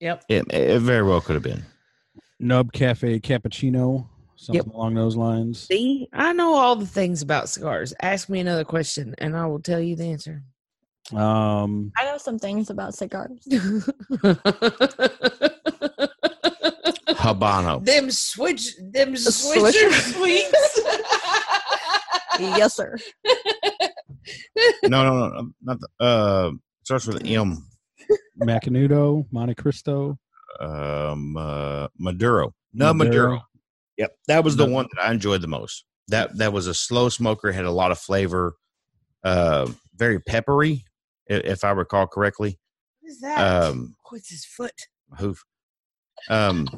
Yep. It, it very well could have been. Nub Cafe Cappuccino, something along those lines. See, I know all the things about cigars. Ask me another question, and I will tell you the answer. Um, I know some things about cigars. Habano. them switch, them Swisher. swisher sweets. yes, sir. No, no, no, not the, uh, starts with an M. Macanudo, Monte Cristo. Um, uh, Maduro. No, Maduro. Maduro. Yep, that was the one that I enjoyed the most. That that was a slow smoker, had a lot of flavor, uh, very peppery, if I recall correctly. What is that? Um, What's his foot? hoof. Um,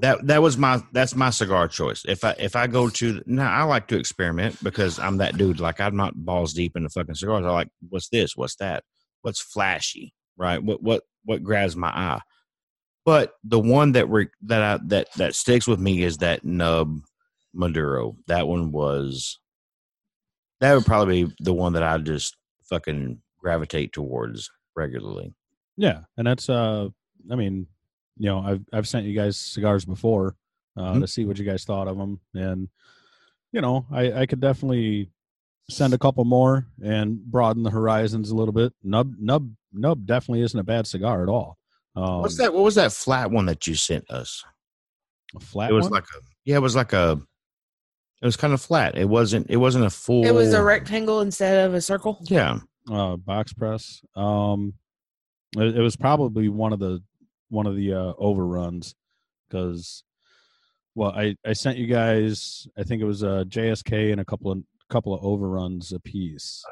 that that was my that's my cigar choice. If I if I go to now, I like to experiment because I'm that dude. Like I'm not balls deep in the fucking cigars. I like what's this, what's that, what's flashy, right? What what what grabs my eye. But the one that re, that I that that sticks with me is that nub Maduro. That one was that would probably be the one that I just fucking gravitate towards regularly. Yeah, and that's uh, I mean, you know, I've I've sent you guys cigars before uh, Mhm. to see what you guys thought of them, and you know, I I could definitely send a couple more and broaden the horizons a little bit. Nub Nub Nub definitely isn't a bad cigar at all. Um, What's that? What was that flat one that you sent us? A flat it was one? like a yeah, it was like a it was kind of flat. It wasn't it wasn't a full It was a rectangle instead of a circle. Yeah. uh, box press. Um, it, it was probably one of the one of the uh, overruns because, well, I I sent you guys. I think it was a JSK and a couple of couple of overruns a piece.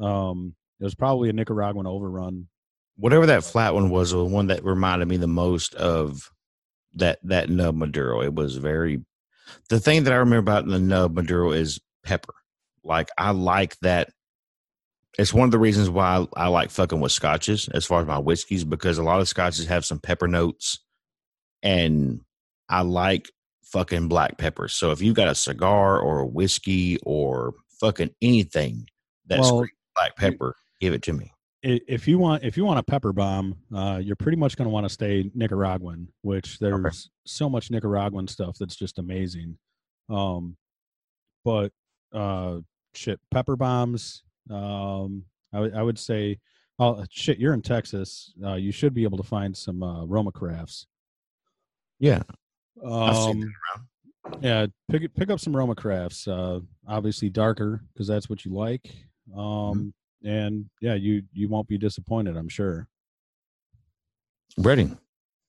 Um, it was probably a Nicaraguan overrun whatever that flat one was the one that reminded me the most of that that nub Maduro. It was very. The thing that I remember about the nub Maduro is pepper. Like I like that. It's one of the reasons why I, I like fucking with scotches as far as my whiskeys because a lot of scotches have some pepper notes, and I like fucking black pepper. So if you got a cigar or a whiskey or fucking anything that's Well, black pepper, give it to me. if you want if you want a pepper bomb, uh, you're pretty much going to want to stay Nicaraguan, which there's so much Nicaraguan stuff that's just amazing. Um, but uh, shit, pepper bombs. Um, I would- say, oh shit, you're in Texas. Uh, you should be able to find some uh, Roma crafts. Yeah, Um, yeah, pick it- pick up some Roma crafts. Uh, obviously darker because that's what you like. Um, and yeah, you you won't be disappointed. I'm sure. Reading.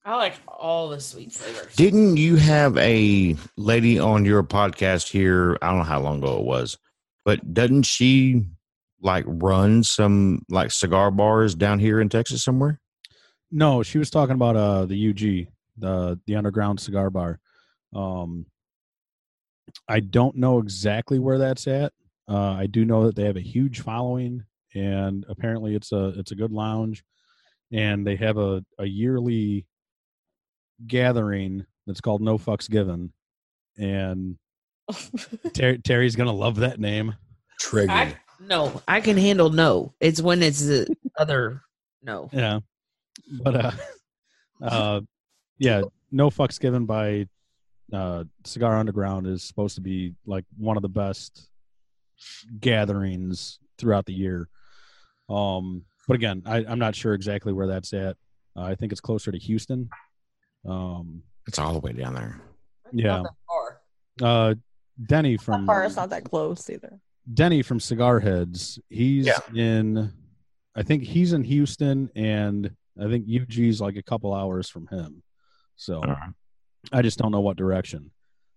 I like all the sweet flavors. Didn't you have a lady on your podcast here? I don't know how long ago it was, but doesn't she like run some like cigar bars down here in Texas somewhere? No, she was talking about uh the UG, the the underground cigar bar. Um I don't know exactly where that's at. Uh I do know that they have a huge following and apparently it's a it's a good lounge and they have a a yearly gathering that's called No Fucks Given and Ter- Terry's going to love that name. Triggered. I, no, I can handle no. It's when it's the other no. Yeah. But uh uh yeah, no fucks given by uh Cigar Underground is supposed to be like one of the best gatherings throughout the year. Um but again, I, I'm not sure exactly where that's at. Uh, I think it's closer to Houston. Um it's all the way down there. Yeah. Not that far. uh Denny That from far it's not that close either. Denny from Cigar Heads. He's Yeah. in I think he's in Houston and I think UG's like a couple hours from him. So All right. I just don't know what direction.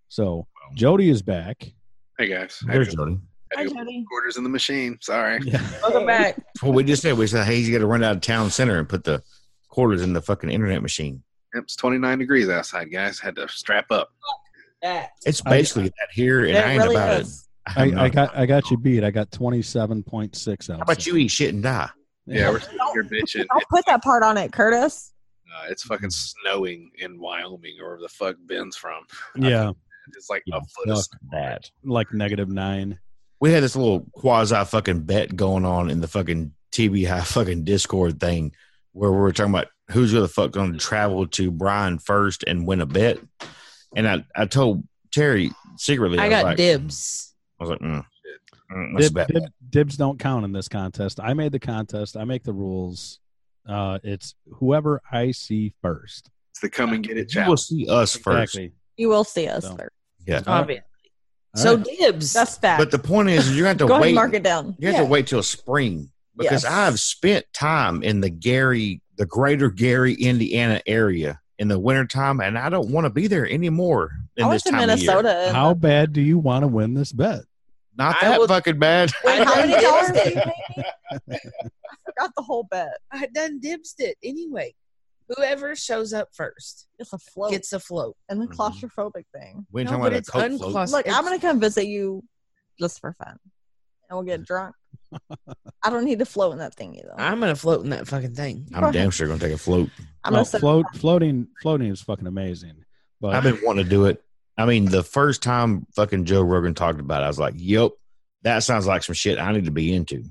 So Jodie is back. Hey guys, There's Jodie. Hi, Had to go Jodie. quarters in the machine. Sorry. Yeah. Welcome back. That's what we just said. We said, hey, you got to run out of town center and put the quarters in the fucking internet machine. Yep, it's 29 degrees outside, guys. Had to strap up. That. It's I- basically that here, and I ain't really about is. it. I, I'm I not- got I got you beat. I got twenty seven point six out. How about you eat shit and die? Yeah, we're sitting here bitching. Don't put that part on it, Curtis. Uh, it's fucking snowing in Wyoming or where the fuck Ben's from. Yeah, It's like Yeah, a foot of snow. that. like negative nine. We had this little quasi fucking bet going on in the fucking TBI fucking Discord thing where we were talking about who's the fuck going to travel to Brian first and win a bet. And I, I told Terry secretly, I, I got like, dibs. I was like, mm, mm, let's Dib, bet. dib, dibs don't count in this contest. I made the contest. I make the rules. Uh, it's whoever I see first. It's the come and get it You will see us first. Exactly. You will see us So. there. Yeah. Obviously. All So right. dibs. That's fact. But the point is, you have to Go ahead wait. and mark it down. You have Yeah. to wait till spring because Yes. I've spent time in the Gary, the greater Gary, Indiana area in the wintertime, and I don't want to be there anymore in I this went to of year. Minnesota. How bad do you want to win this bet? Not I that would- fucking bad. Wait, how I many dollars did you it. I forgot the whole bet. I done dibs it anyway. Whoever shows up first It's a float gets a float. and the Mhm. claustrophobic thing. We ain't No, talking but about a it's Coke float. unclaustrophobic. Look, I'm gonna come visit you just for fun, and we'll get drunk. I don't need to float in that thingy though. I'm gonna float in that fucking thing. I'm ahead. damn sure gonna take a float. I'm Well, gonna float, floating, floating is fucking amazing. But I've been wanting to do it. I mean, the first time fucking Joe Rogan talked about it, I was like, "Yep, that sounds like some shit I need to be into."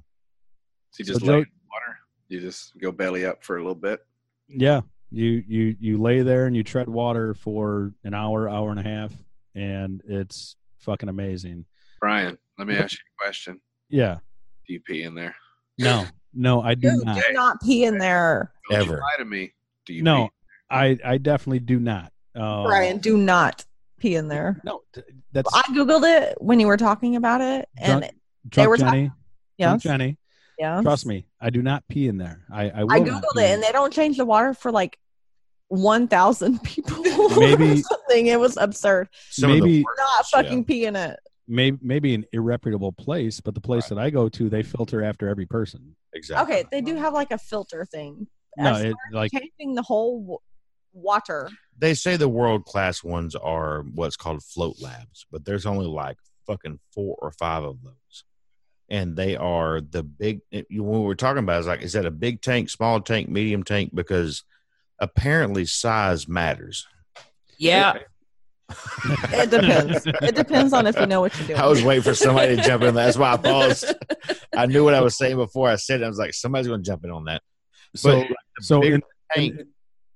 So you just So lay Joe- in water. You just go belly up for a little bit. yeah, you you you lay there and you tread water for an hour, hour and a half, and it's fucking amazing. Brian, let me ask you a question. Yeah. Do you pee in there? No, no, I do You not. do not pee in there, Don't Ever. you lie to me. Do you No, pee? I I definitely do not. Uh, Brian. Do not pee in there. No, that's I googled it when you were talking about it, and Drunk- they drunk were Jenni. Drunk yes, Jenni. yeah. Trust me, I do not pee in there. I I, will I googled pee. it, and they don't change the water for like one thousand people. or Maybe- something. It was absurd. Some of the Maybe- Not shit. fucking pee in it. Maybe maybe an irreputable place, but the place that I go to, they filter after every person. exactly. Okay, they do have like a filter thing. No, it like changing the whole w- water. They say the world class ones are what's called float labs, but there's only like fucking four or five of those. And they are the big, eh, it- when we're talking about, is like, is that a big tank, small tank, medium tank? Because apparently size matters. Yeah. It depends. it depends on if you know what you're doing. I was waiting for somebody to jump in. That's why I paused. I knew what I was saying before I said it. I was like, somebody's going to jump in on that. so But so bigger in, tank,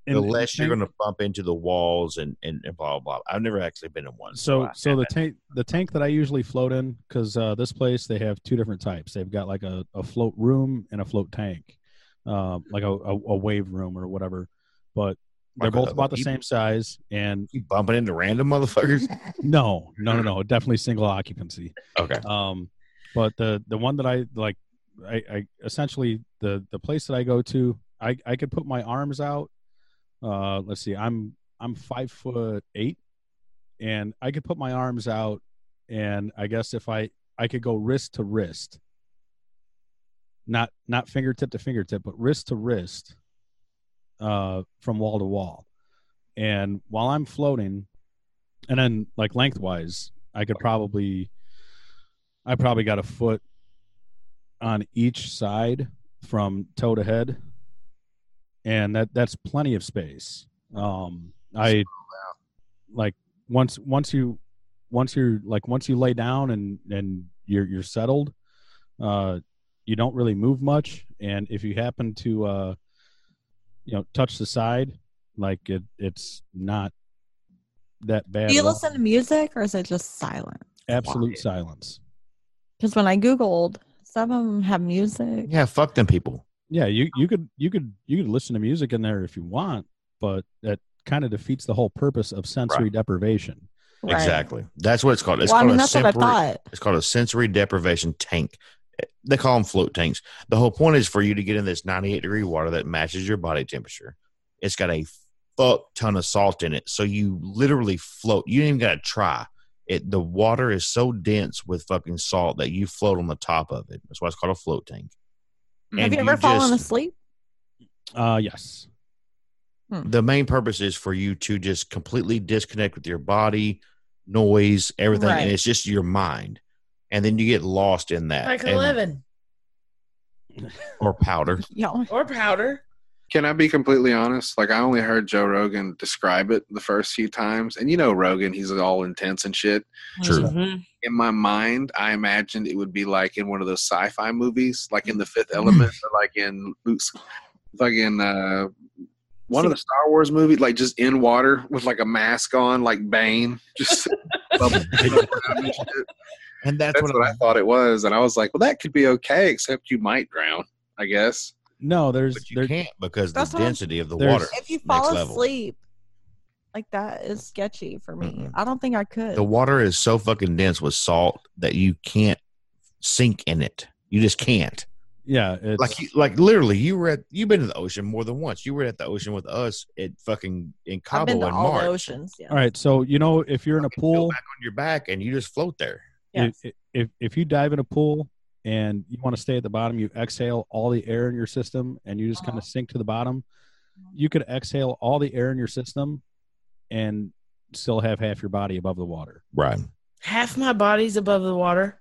in- the in- less you're going to bump into the walls and, and, and blah, blah, blah. I've never actually been in one. So, I- so the tank, the tank that I usually float in, because uh, this place they have two different types. They've got like a, a float room and a float tank, uh, like a, a, a wave room or whatever. But they're both about the same size. And you bumping into random motherfuckers. no, no, no, no, definitely single occupancy. Okay. Um, but the the one that I like, I, I essentially the the place that I go to, I I could put my arms out. Uh, let's see, I'm I'm five foot eight, and I could put my arms out, and I guess if I I could go wrist to wrist, not not fingertip to fingertip, but wrist to wrist, uh, from wall to wall, and while I'm floating, and then like lengthwise, I could probably I probably got a foot on each side from toe to head, and that that's plenty of space. Um, I like once once you once you're like once you lay down and and you're you're settled, uh, you don't really move much, and if you happen to uh, you know touch the side, like it it's not that bad. Do you listen to music or is it just silent? Absolute silence. Because when I googled, some of them have music. Yeah, fuck them people. Yeah, you you could you could you could listen to music in there if you want, but that kind of defeats the whole purpose of sensory deprivation. Right. Exactly. That's what it's called. It's Well, I mean, a that's what I sensory- thought. It's called a sensory deprivation tank. They call them float tanks. The whole point is for you to get in this 98 degree water that matches your body temperature. It's got a fuck ton of salt in it, so you literally float. You ain't even got to try. It the water is so dense with fucking salt that you float on the top of it. That's why it's called a float tank. Have And you ever fallen just- asleep? Uh yes. the main purpose is for you to just completely disconnect with your body, noise, everything, Right. and it's just your mind. And then you get lost in that. Like and- 11 or powder. Yeah. or powder. Can I be completely honest? Like I only heard Joe Rogan describe it the first few times, and you know Rogan, he's all intense and shit. True. Mhm. In my mind, I imagined it would be like in one of those sci-fi movies, like in The Fifth Element, or like in Luke's, like in uh, one of the Star Wars movies, like just in water with like a mask on, like Bane, just. bubbling around and that's, That's what, what I thought it was, and I was like, "Well, that could be okay, except you might drown, I guess." No, there's but you there, can't because the That's what I'm- density of the water. If you next fall level. asleep, like that is sketchy for me. Mm-mm. I don't think I could. The water is so fucking dense with salt that you can't sink in it. You just can't. yeah, it's Like you, like literally, you were at you've been to the ocean more than once. You were at the ocean with us at fucking in I've Cabo been to in all March. the oceans. Yeah. all right. So you know if you're in a You go pool, back on your back and you just float there. Yes. if, if if you dive in a pool and you want to stay at the bottom, you exhale all the air in your system and you just kind of uh-huh. sink to the bottom. Uh-huh. You could exhale all the air in your system and still have half your body above the water. Right. Half my body's above the water.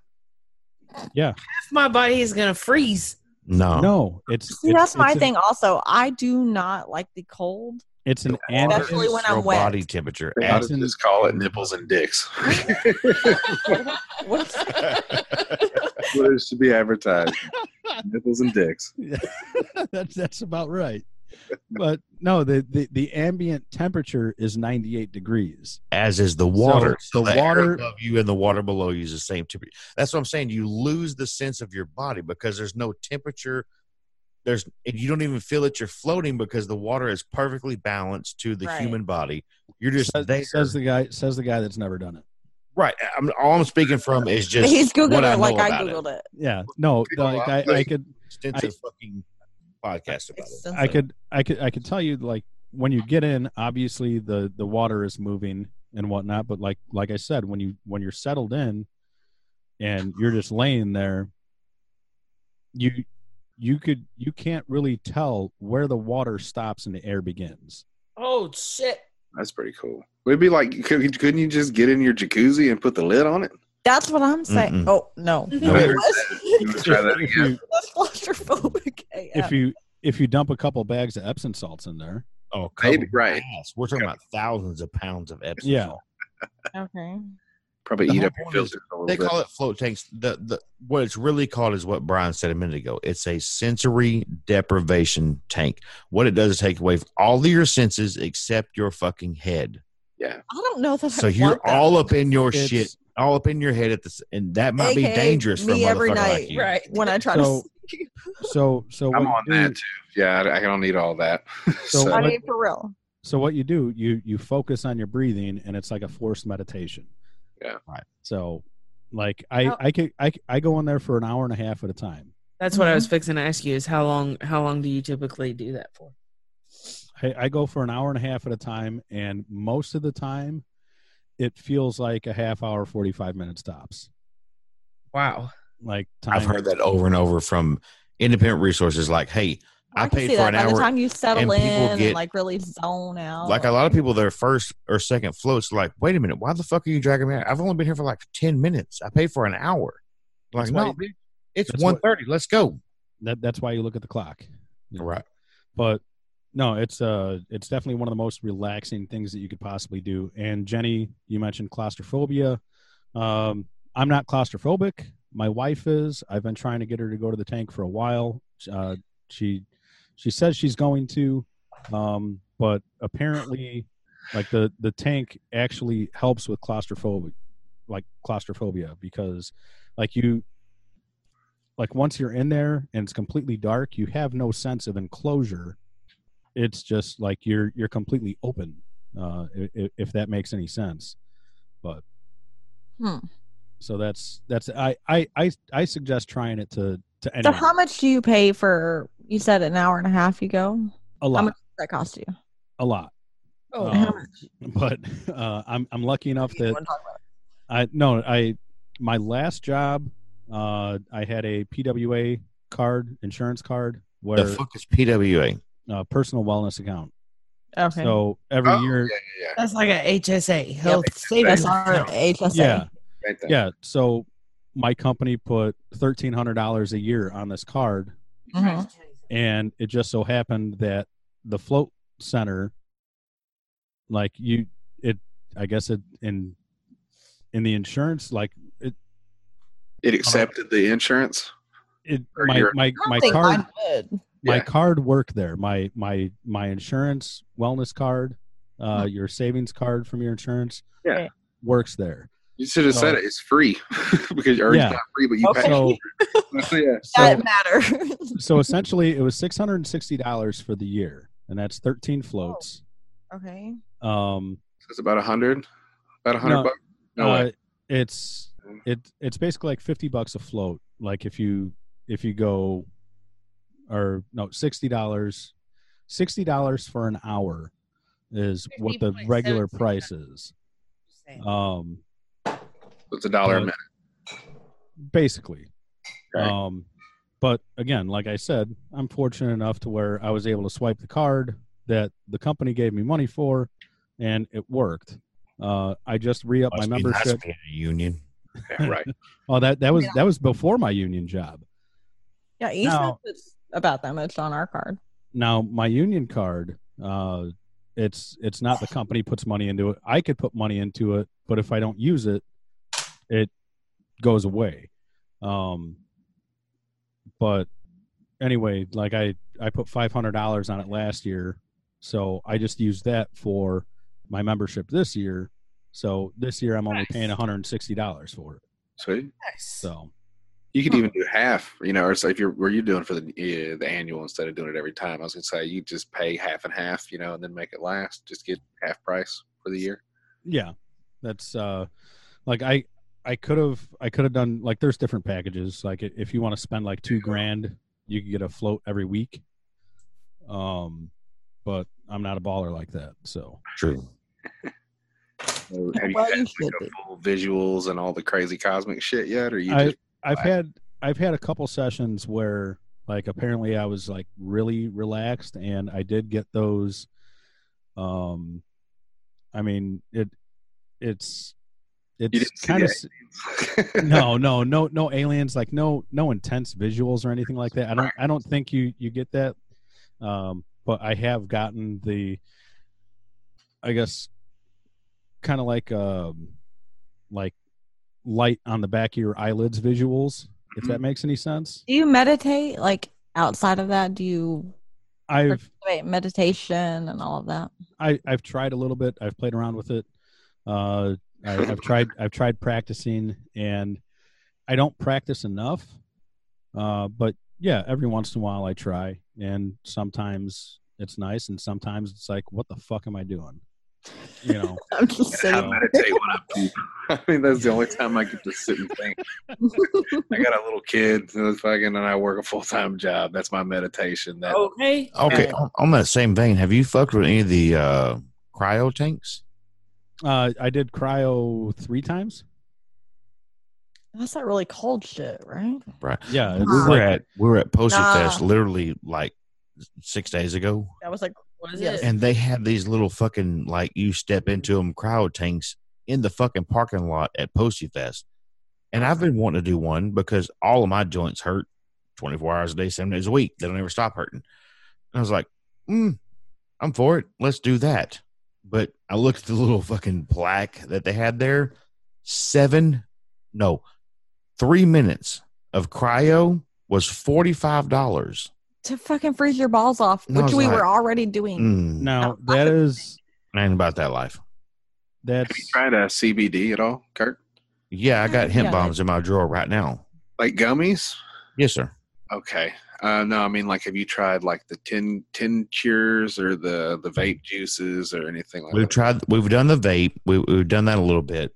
Yeah. Half my body is going to freeze. No. No, it's See, it's- that's my it's thing. Also, I do not like the cold. It's an Water. Especially when I'm wet. body temperature. They ought As to just call it nipples and dicks. What's what is to be advertised? nipples and dicks. Yeah, that's that's about right. But no, the, the the ambient temperature is 98 degrees. as is the water. So So, the the, water water- above you and the water below you is the same temperature. That's what I'm saying. You lose the sense of your body because there's no temperature. There's and you don't even feel that you're floating because the water is perfectly balanced to the Right. human body. You're just Says, there. says the guy says the guy that's never done it. right. I'm, all I'm speaking from is just He's googled what it I like I googled it. Yeah, no, like I, I could Extensive fucking podcast about it. I could I could I could tell you like when you get in, obviously the the water is moving and whatnot, but like like I said, when you when you're settled in and you're just laying there, you you could you can't really tell where the water stops and the air begins. Oh shit! That's pretty cool. Would be like, could, couldn't you just get in your jacuzzi and put the lid on it? That's what I'm saying. Mm-mm. Oh no, No. You try that If again? you that's claustrophobic. If you if you dump a couple bags of Epsom salts in there, Oh, Maybe, right. bags. We're talking about thousands of pounds of Epsom Yeah. salt. okay. Probably The eat whole up your point is a little They bit. call it float tanks. The the what it's really called is what Brian said a minute ago. It's a sensory deprivation tank. What it does is take away all of your senses except your fucking head. Yeah, I don't know that. So I you're want that. all up in your It's- shit, all up in your head at this, and that might be AKA dangerous for me every night. like. Right. when I try So- to so so I'm on you do- that too. Yeah, I, I don't need all that. So So, I what- mean, for real. So what you do, you you focus on your breathing, and it's like a forced meditation. Yeah. Right. So, like I How- I could I I go in there for an hour and a half at a time. That's what I was mm-hmm. fixing to ask you. Is how long? How long do you typically do that for? I, I go for an hour and a half at a time, and most of the time, it feels like a half hour, forty five minutes tops. Wow. Like time. I've heard that over and over from independent resources. Like, hey, I, can paid see for that. an By the hour. time you settle and in people and get- like really zone out. Like a lot of people, their first or second floats, like, wait a minute, why the fuck are you dragging me out? I've only been here for like ten minutes. I paid for an hour. Like, That's no, you- bitch, it's that's one thirty. Let's go. that that's why you look at the clock. you know. Right. but no it's uh it's definitely one of the most relaxing things that you could possibly do and jenni you mentioned claustrophobia um i'm not claustrophobic my wife is i've been trying to get her to go to the tank for a while uh she she says she's going to um but apparently like the the tank actually helps with claustrophobia like claustrophobia because like you like once you're in there and it's completely dark you have no sense of enclosure it's just like you're you're completely open uh if, if that makes any sense but Hmm. so that's that's I, I i i suggest trying it to to So anyone how much do you pay for? You said an hour and a half. You go. a lot much- That cost you. a lot Oh, Um, how much? but uh i'm i'm lucky enough You that wanna talk about it? I no, I my last job, uh, I had a PWA card, insurance card, where The fuck is PWA? uh, personal wellness account. Okay. So every Oh, year, yeah, yeah, that's like a HSA health That's savings our account. HSA. yeah, yeah. Right yeah. So my company put thirteen hundred dollars a year on this card, Mhm. And it just so happened that the float center, like you, it, I guess it in in the insurance, like it, It accepted the insurance. it Or my you're- my my card. my Yeah. card worked there my my my insurance wellness card uh your savings card from your insurance Yeah. Works there You should have said it. It's free because or Yeah. it's not free, but you Okay. pay. so yeah. so, That matters. so essentially it was $660 for the year and that's 13 floats okay. um It's about a hundred. About a hundred No, bucks. No uh, it's it it's basically like 50 bucks a float like if you if you go or no $60 $60 for an hour is what the regular price is um It's a dollar a minute. basically. Right. Um, but again, like I said, I'm fortunate enough to where I was able to swipe the card that the company gave me money for, and it worked. Uh, I just re up my Must be nice membership. a union. Yeah, right. Oh, that that was Yeah. that was before my union job. Yeah, Eastman Now- puts about that much on our card. Now my union card, uh, it's it's not the company puts money into it. I could put money into it, but if I don't use it, it goes away. Um, but anyway, like I I put five hundred dollars on it last year, so I just used that for my membership this year. So this year I'm only paying one hundred and sixty dollars for it. Sweet. Nice. So You could Huh. even do half, you know, or so if you're were you doing for the uh, the annual instead of doing it every time. I was gonna say you just pay half and half, you know, and then make it last. Just get half price for the year. yeah, that's uh, like I I could have I could have done like there's different packages. Like if you want to spend like two grand, you could get a float every week. Um, but I'm not a baller like that. So True. So have you Well, had you like, should the be. full visuals and all the crazy cosmic shit yet, or you I just I've Right. had I've had a couple sessions where Like apparently I was like really relaxed and I did get those um I mean it it's You it's didn't see kind of the no no no no aliens like no no intense visuals or anything like that i don't i don't think you you get that um but i have gotten the i guess kind of like um like light on the back of your eyelids visuals if that makes any sense Do you meditate like outside of that? Do you i've wait, meditation and all of that? I, I've tried a little bit. I've played around with it. Uh, I, I've tried. I've tried practicing, and I don't practice enough. Uh, but yeah, every once in a while I try, and sometimes it's nice, and sometimes it's like, what the fuck am I doing? You know. I'm just I saying. meditate when I poop. I mean, that's the only time I get to sit and think. I got a little kid, and fucking, and I work a full time job. That's my meditation. That Okay. Okay, on, on that same vein, have you fucked with any of the uh, cryo tanks? Uh, I did cryo three times. That's not really cold shit, right? Right. Yeah, We were like, at we were at Postage Nah. Fest literally like six days ago, I was like What is Yes. it? and they had these little fucking like you step into them cryo tanks in the fucking parking lot at Posty Fest. And I've been wanting to do one because all of my joints hurt 24 hours a day, seven days a week. They don't ever stop hurting. And I was like, mm, I'm for it. Let's do that. But I looked at the little fucking plaque that they had there. Seven, no, three minutes of cryo was $45. to fucking freeze your balls off, No, which we like, were already doing. Mm, now I that could- is I ain't about that life. have you that's tried a CBD at all, Kurt? Yeah, I got hemp Yeah. bombs in my drawer right now. Like gummies? Yes, sir. Okay. Uh, no, I mean, like, have you tried like the tin tin tinctures or the the vape juices or anything like that? We've that? tried. We've done the vape. We, we've done that a little bit.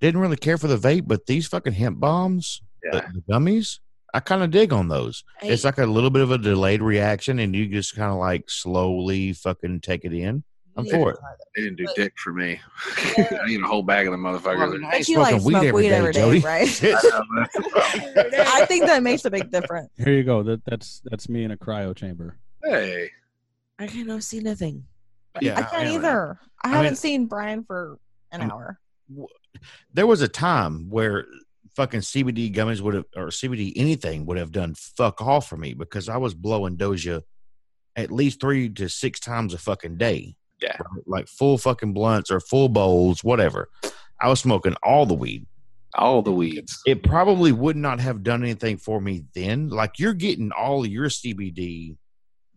Didn't really care for the vape, but these fucking hemp bombs, the, Yeah. the gummies, I kind of dig on those. Hey, It's like a little bit of a delayed reaction, and you just kind of like slowly fucking take it in. I'm you for it. to. They didn't do But- dick for me. I need a whole bag of them motherfuckers. Well, I But ain't you like weed smoke every weed day, every day, Jodie. right? I know, that's the problem. I think that makes a big difference. here you go. That that's that's me in a cryo chamber. hey, I cannot see nothing. Yeah, I can't anyway. either. I, I haven't mean- seen Brian for an I'm- hour. there was a time where fucking CBD gummies would have or CBD anything would have done fuck all for me because I was blowing Doja at least three to six times a fucking day. Yeah. Right? Like full fucking blunts or full bowls, whatever. I was smoking all the weed. all the weeds. It probably would not have done anything for me then. Like you're getting all your CBD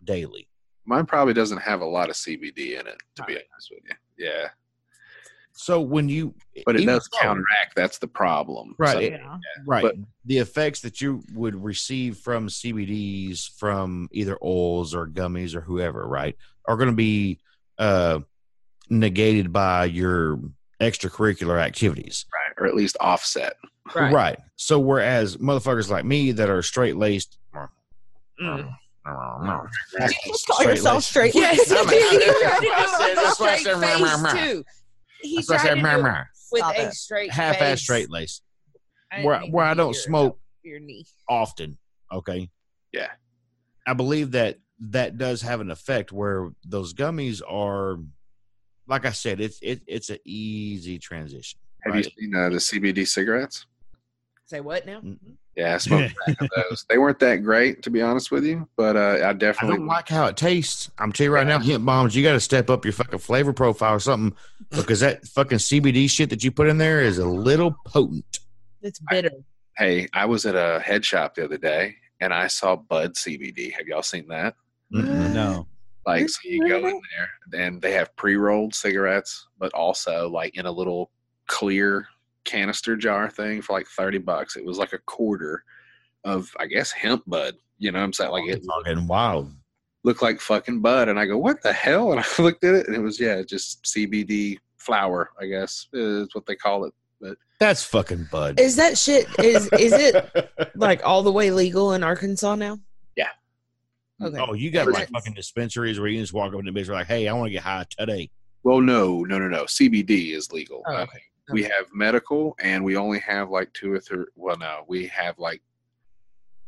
daily. Mine probably doesn't have a lot of CBD in it, to be honest with you. Yeah, So when you but it does so- counteract. That's the problem. Right, So- it- Yeah. right But- the effects that you would receive from cbds from either oils or gummies or whoever right are going to be uh negated by your extracurricular activities right, or at least offset. Right. so whereas motherfuckers like me that are straight laced Mm. Did you just call yourself straight? Yes, I'm- I'm- tried to do I said- with a that's why I straight said, "Rah, rah, rah." face too. He That's why I said, to "Rah, do it rah." with Stop a it. straight half-ass straight laced I where, where i don't hear smoke Your knee. often okay Yeah. i believe that that does have an effect where those gummies are like i said it's it, it's an easy transition Have right? you seen uh, the CBD cigarettes? Say what now? Yeah, I smoked a pack of those. They weren't that great, to be honest with you, but uh, I I definitely don't like how it tastes. I'm telling you right now, hemp bombs. You got to step up your fucking flavor profile or something because that fucking CBD shit that you put in there is a little potent. It's bitter. Hey, I was at a head shop the other day and I saw Bud CBD. Have y'all seen that? Mm-mm. No. Like, so you go in there and they have pre rolled cigarettes, but also like in a little clear canister jar thing for like 30 bucks. It was like a quarter of, I guess, hemp bud. You know what I'm saying? Like, it It's fucking wild. looked like fucking bud. And I go, what the hell? And I looked at it and it was, yeah, just CBD flower, I guess is what they call it. But That's fucking bud. Is that shit? Is is it like all the way legal in Arkansas now? Yeah. Okay. oh, you got like that's- fucking dispensaries where you just walk up to the bitch like, hey, I want to get high today. Well, no, no, no, no. CBD is legal. Oh, Uh, okay. We have medical, and we only have like two or three. Well, no, we have like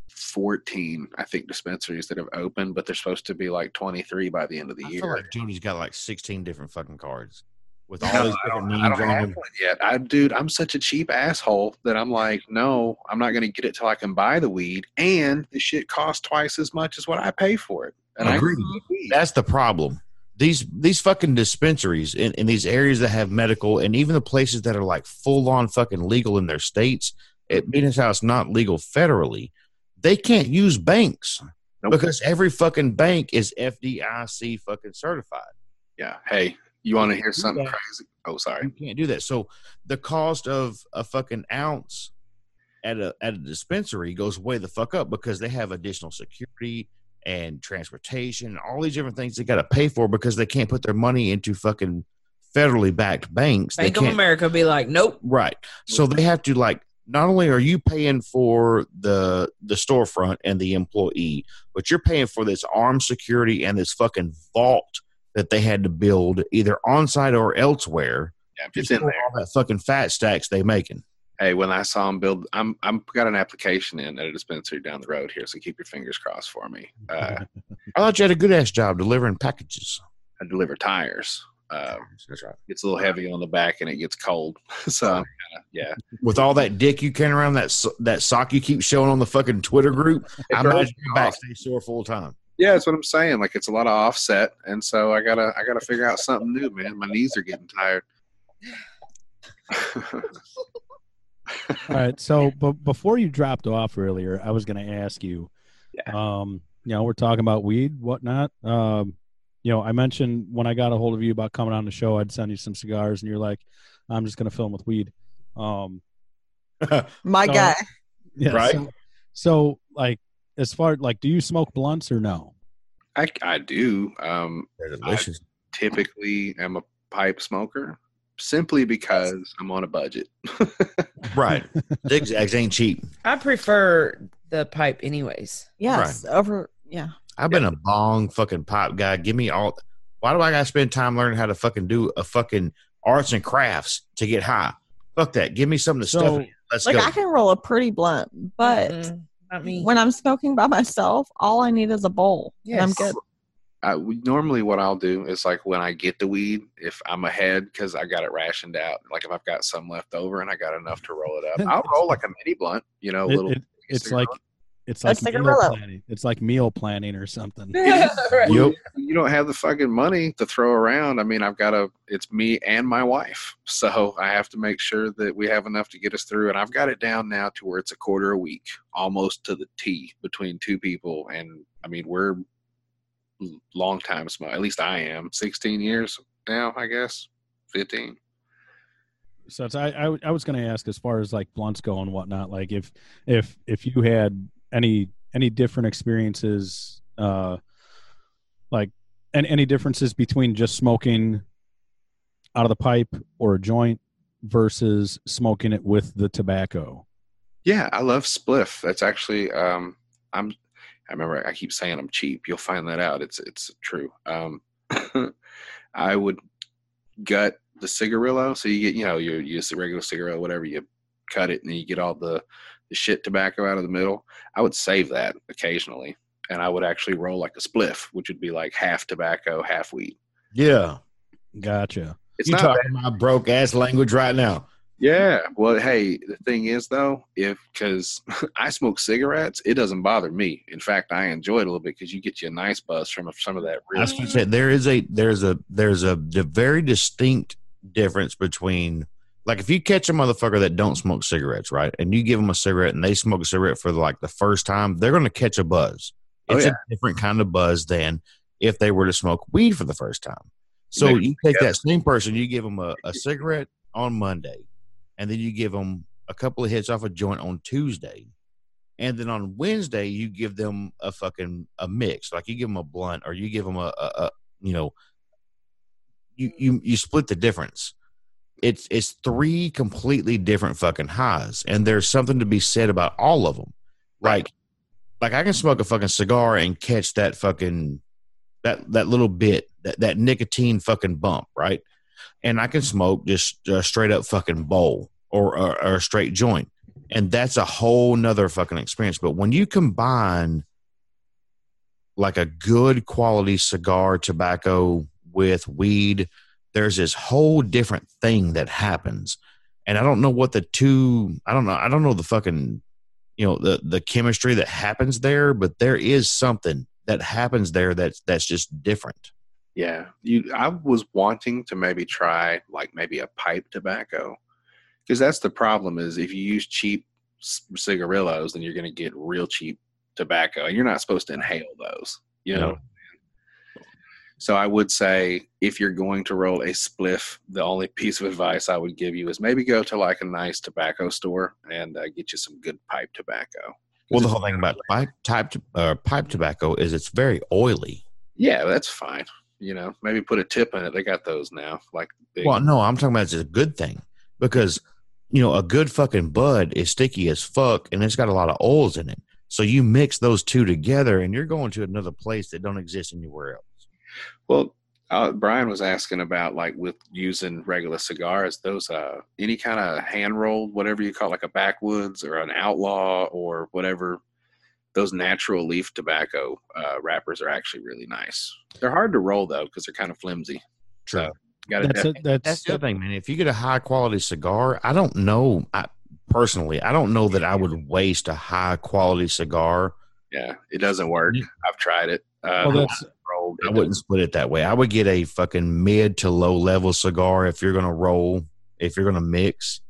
14, I think, dispensaries that have opened, but they're supposed to be like 23 by the end of the I year. feel like Jodie's got like 16 different fucking cards with No, all these I different don't, I don't on have them. one yet. I, dude, I'm such a cheap asshole that I'm like, no, I'm not going to get it till I can buy the weed, and the shit costs twice as much as what I pay for it. And I Agreed. That's the problem. These these fucking dispensaries in, in these areas that have medical and even the places that are like full on fucking legal in their states, it as how it's not legal federally, they can't use banks Nope. because every fucking bank is FDIC fucking certified. yeah. Hey, you want to hear something that. crazy? Oh, sorry. You can't do that. So the cost of a fucking ounce at a at a dispensary goes way the fuck up because they have additional security and transportation, all these different things they got to pay for because they can't put their money into fucking federally backed banks. Bank they of can't, America be like, nope. right? So they have to like. Not only are you paying for the the storefront and the employee, but you're paying for this armed security and this fucking vault that they had to build either on site or elsewhere Yeah, it's in there. all that fucking fat stacks they making. Hey, when I saw him build, I'm I'm got an application in at a dispensary down the road here, so keep your fingers crossed for me. Uh, I thought you had a good ass job delivering packages. I deliver tires. Uh, That's right. gets a little heavy on the back and it gets cold, so I'm yeah. With all that dick you carrying around, that so- that sock you keep showing on the fucking Twitter group, I throws imagine your off. back stays sore full time. Yeah, that's what I'm saying. Like it's a lot of offset, and so I gotta I gotta figure out something new, man. My knees are getting tired. All right. So, but before you dropped off earlier, I was going to ask you. Yeah. Um, you know, we're talking about weed, whatnot. Um, you know, I mentioned when I got a hold of you about coming on the show, I'd send you some cigars, and you're like, "I'm just going to fill them with weed." Um, My So- guy. yeah. Right. So, so, like, as far like, do you smoke blunts or no? I I do. Um, They're delicious. typically am a pipe smoker simply because I'm on a budget. right. Zigzags ain't cheap. I prefer the pipe, anyways. Yes. Over. Yeah. I've been a bong fucking pipe guy. Give me all. Why do I gotta spend time learning how to fucking do a fucking arts and crafts to get high? Fuck that. Give me something to stuff. So- in. Let's Like go. I can roll a pretty blunt, but Mm-mm, not me. when I'm smoking by myself, all I need is a bowl. And I'm good. I, normally, what I'll do is like when I get the weed, if I'm ahead because I got it rationed out, like if I've got some left over and I got enough to roll it up, I'll roll like a mini blunt, you know, a It- little. it- it's cigar. like it's like like meal planning. It's like meal planning or something. Right. Yup. you don't have the fucking money to throw around. I mean, I've got a. it's me and my wife. So I have to make sure that we have enough to get us through. And I've got it down now to where it's a quarter a week, almost to the T between two people. And I mean, we're l- long time smoke. At least I am 16 years now, I guess 15. So it's, I, I I was going to ask as far as like blunts go and whatnot. Like if if if you had any any different experiences, uh, like and any differences between just smoking out of the pipe or a joint versus smoking it with the tobacco. Yeah, I love spliff. That's actually um I'm I remember I keep saying I'm cheap. You'll find that out. It's it's true. Um I would gut the cigarillo. So you get, you know, you use a regular cigarillo, whatever, you cut it and you get all the, the shit tobacco out of the middle. I would save that occasionally. And I would actually roll like a spliff, which would be like half tobacco, half weed. Yeah. Gotcha. It's you not talking my broke ass language right now. Yeah. Well, hey, the thing is though, if because I smoke cigarettes, it doesn't bother me. In fact, I enjoy it a little bit because you get you a nice buzz from some of that I was gonna say there is a there's a there's a, d- very distinct difference between like if you catch a motherfucker that don't smoke cigarettes, right, and you give them a cigarette and they smoke a cigarette for like the first time, they're gonna catch a buzz. Oh, It's yeah. a different kind of buzz than if they were to smoke weed for the first time. So Maybe you take that same person, you give them a, a cigarette on Monday, and then you give them a couple of hits off a joint on Tuesday, and then on Wednesday you give them a fucking a mix, like you give them a blunt or you give them a, a, a you know, you you you split the difference. It's it's three completely different fucking highs, and there's something to be said about all of them. Like, like I can smoke a fucking cigar and catch that fucking that that little bit that that nicotine fucking bump, right? And I can smoke just a straight up fucking bowl or, or, or a straight joint, and that's a whole nother fucking experience. But when you combine like a good quality cigar tobacco with weed, there's this whole different thing that happens. And I don't know what the two I don't know I don't know the fucking you know the the chemistry that happens there, but there is something that happens there that's that's just different. Yeah, you. I was wanting to maybe try like maybe a pipe tobacco, because that's the problem. Is if you use cheap cigarillos, then you're going to get real cheap tobacco, and you're not supposed to inhale those. You know. No. So I would say if you're going to roll a spliff, the only piece of advice I would give you is maybe go to like a nice tobacco store and uh, get you some good pipe tobacco. Well, the whole thing about pipe type uh, pipe tobacco is it's very oily. Yeah, that's fine. You know, maybe put a tip in it. They got those now. Like, big, Well, no, I'm talking about it's a good thing because you know a good fucking bud is sticky as fuck and it's got a lot of oils in it. So you mix those two together and you're going to another place that don't exist anywhere else. Well, uh, Brian was asking about like with using regular cigars, those uh any kind of hand rolled, whatever you call it, like a backwoods or an outlaw or whatever. Those natural leaf tobacco uh, wrappers are actually really nice. They're hard to roll though because they're kind of flimsy. So got That's to it. That's, That's the other thing, man. If you get a high quality cigar, I don't know. I personally, I don't know that I would waste a high quality cigar. yeah, it doesn't work. I've tried it. Uh, well, that's rolled. I wouldn't split it that way. I would get a fucking mid to low level cigar if you're gonna roll, if you're gonna mix,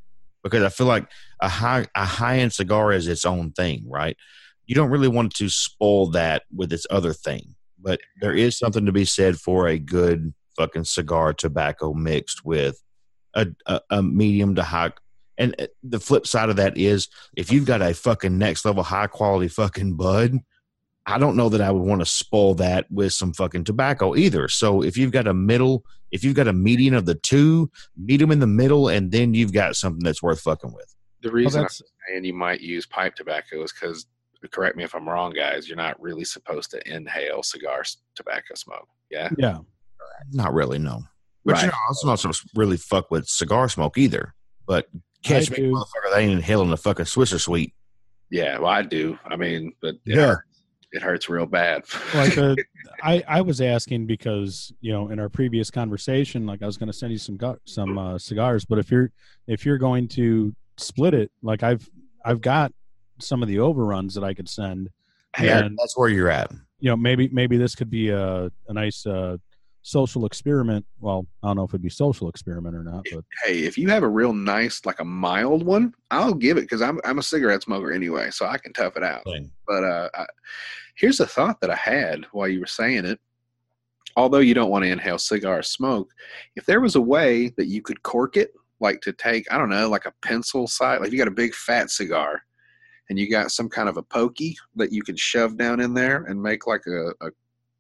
because I feel like a high a high end cigar is its own thing, right? You don't really want to spoil that with its other thing, but there is something to be said for a good fucking cigar tobacco mixed with a a, a medium to high. And uh, the flip side of that is if you've got a fucking next level high quality fucking bud, I don't know that I would want to spoil that with some fucking tobacco either. So if you've got a middle, if you've got a median of the two, meet them in the middle, and then you've got something that's worth fucking with. The reason that's I'm saying you might use pipe tobacco is because, correct me if I'm wrong, guys, you're not really supposed to inhale cigar tobacco smoke. Yeah. yeah. Not really, no. But Right. you're also not supposed to really fuck with cigar smoke either. But catch I me, do. motherfucker, they ain't inhaling the fucking Swisher Sweet. Yeah. Well, I do. I mean, but it, Yeah. It hurts real bad. like uh, I, I was asking because you know in our previous conversation like i was going to send you some some uh, cigars but if you're if you're going to split it like i've i've got some of the overruns that i could send Yeah, and that's where you're at. you know maybe maybe this could be a, a nice uh, social experiment well i don't know if it'd be social experiment or not but hey, if you have a real nice, like a mild one, I'll give it because I'm I'm a cigarette smoker anyway, so I can tough it out. But uh, I, here's a thought that I had while you were saying it. Although you don't want to inhale cigar smoke, if there was a way that you could cork it, like to take, I don't know, like a pencil size, like you got a big fat cigar and you got some kind of a pokey that you could shove down in there and make like a, a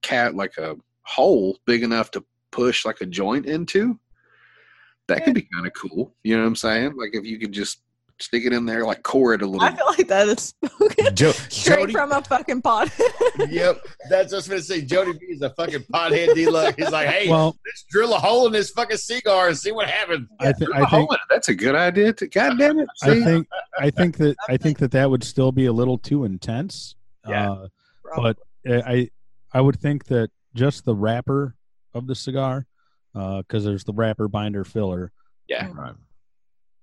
cat, like a hole big enough to push like a joint into, that could be kind of cool. You know what I'm saying? Like if you could just stick it in there, like core it a little I feel like that is spoken Jo- straight Jodie, from a fucking pot. yep, that's what I was going to say. Jodie B is a fucking pothead dealer. He's like, hey, well let's drill a hole in this fucking cigar and see what happens. i, th- I think that's a good idea. To, God damn it! i think i think that i think that that would still be a little too intense Yeah. uh, but I I would think that just the wrapper of the cigar, because there's the wrapper, binder, filler. yeah, Right.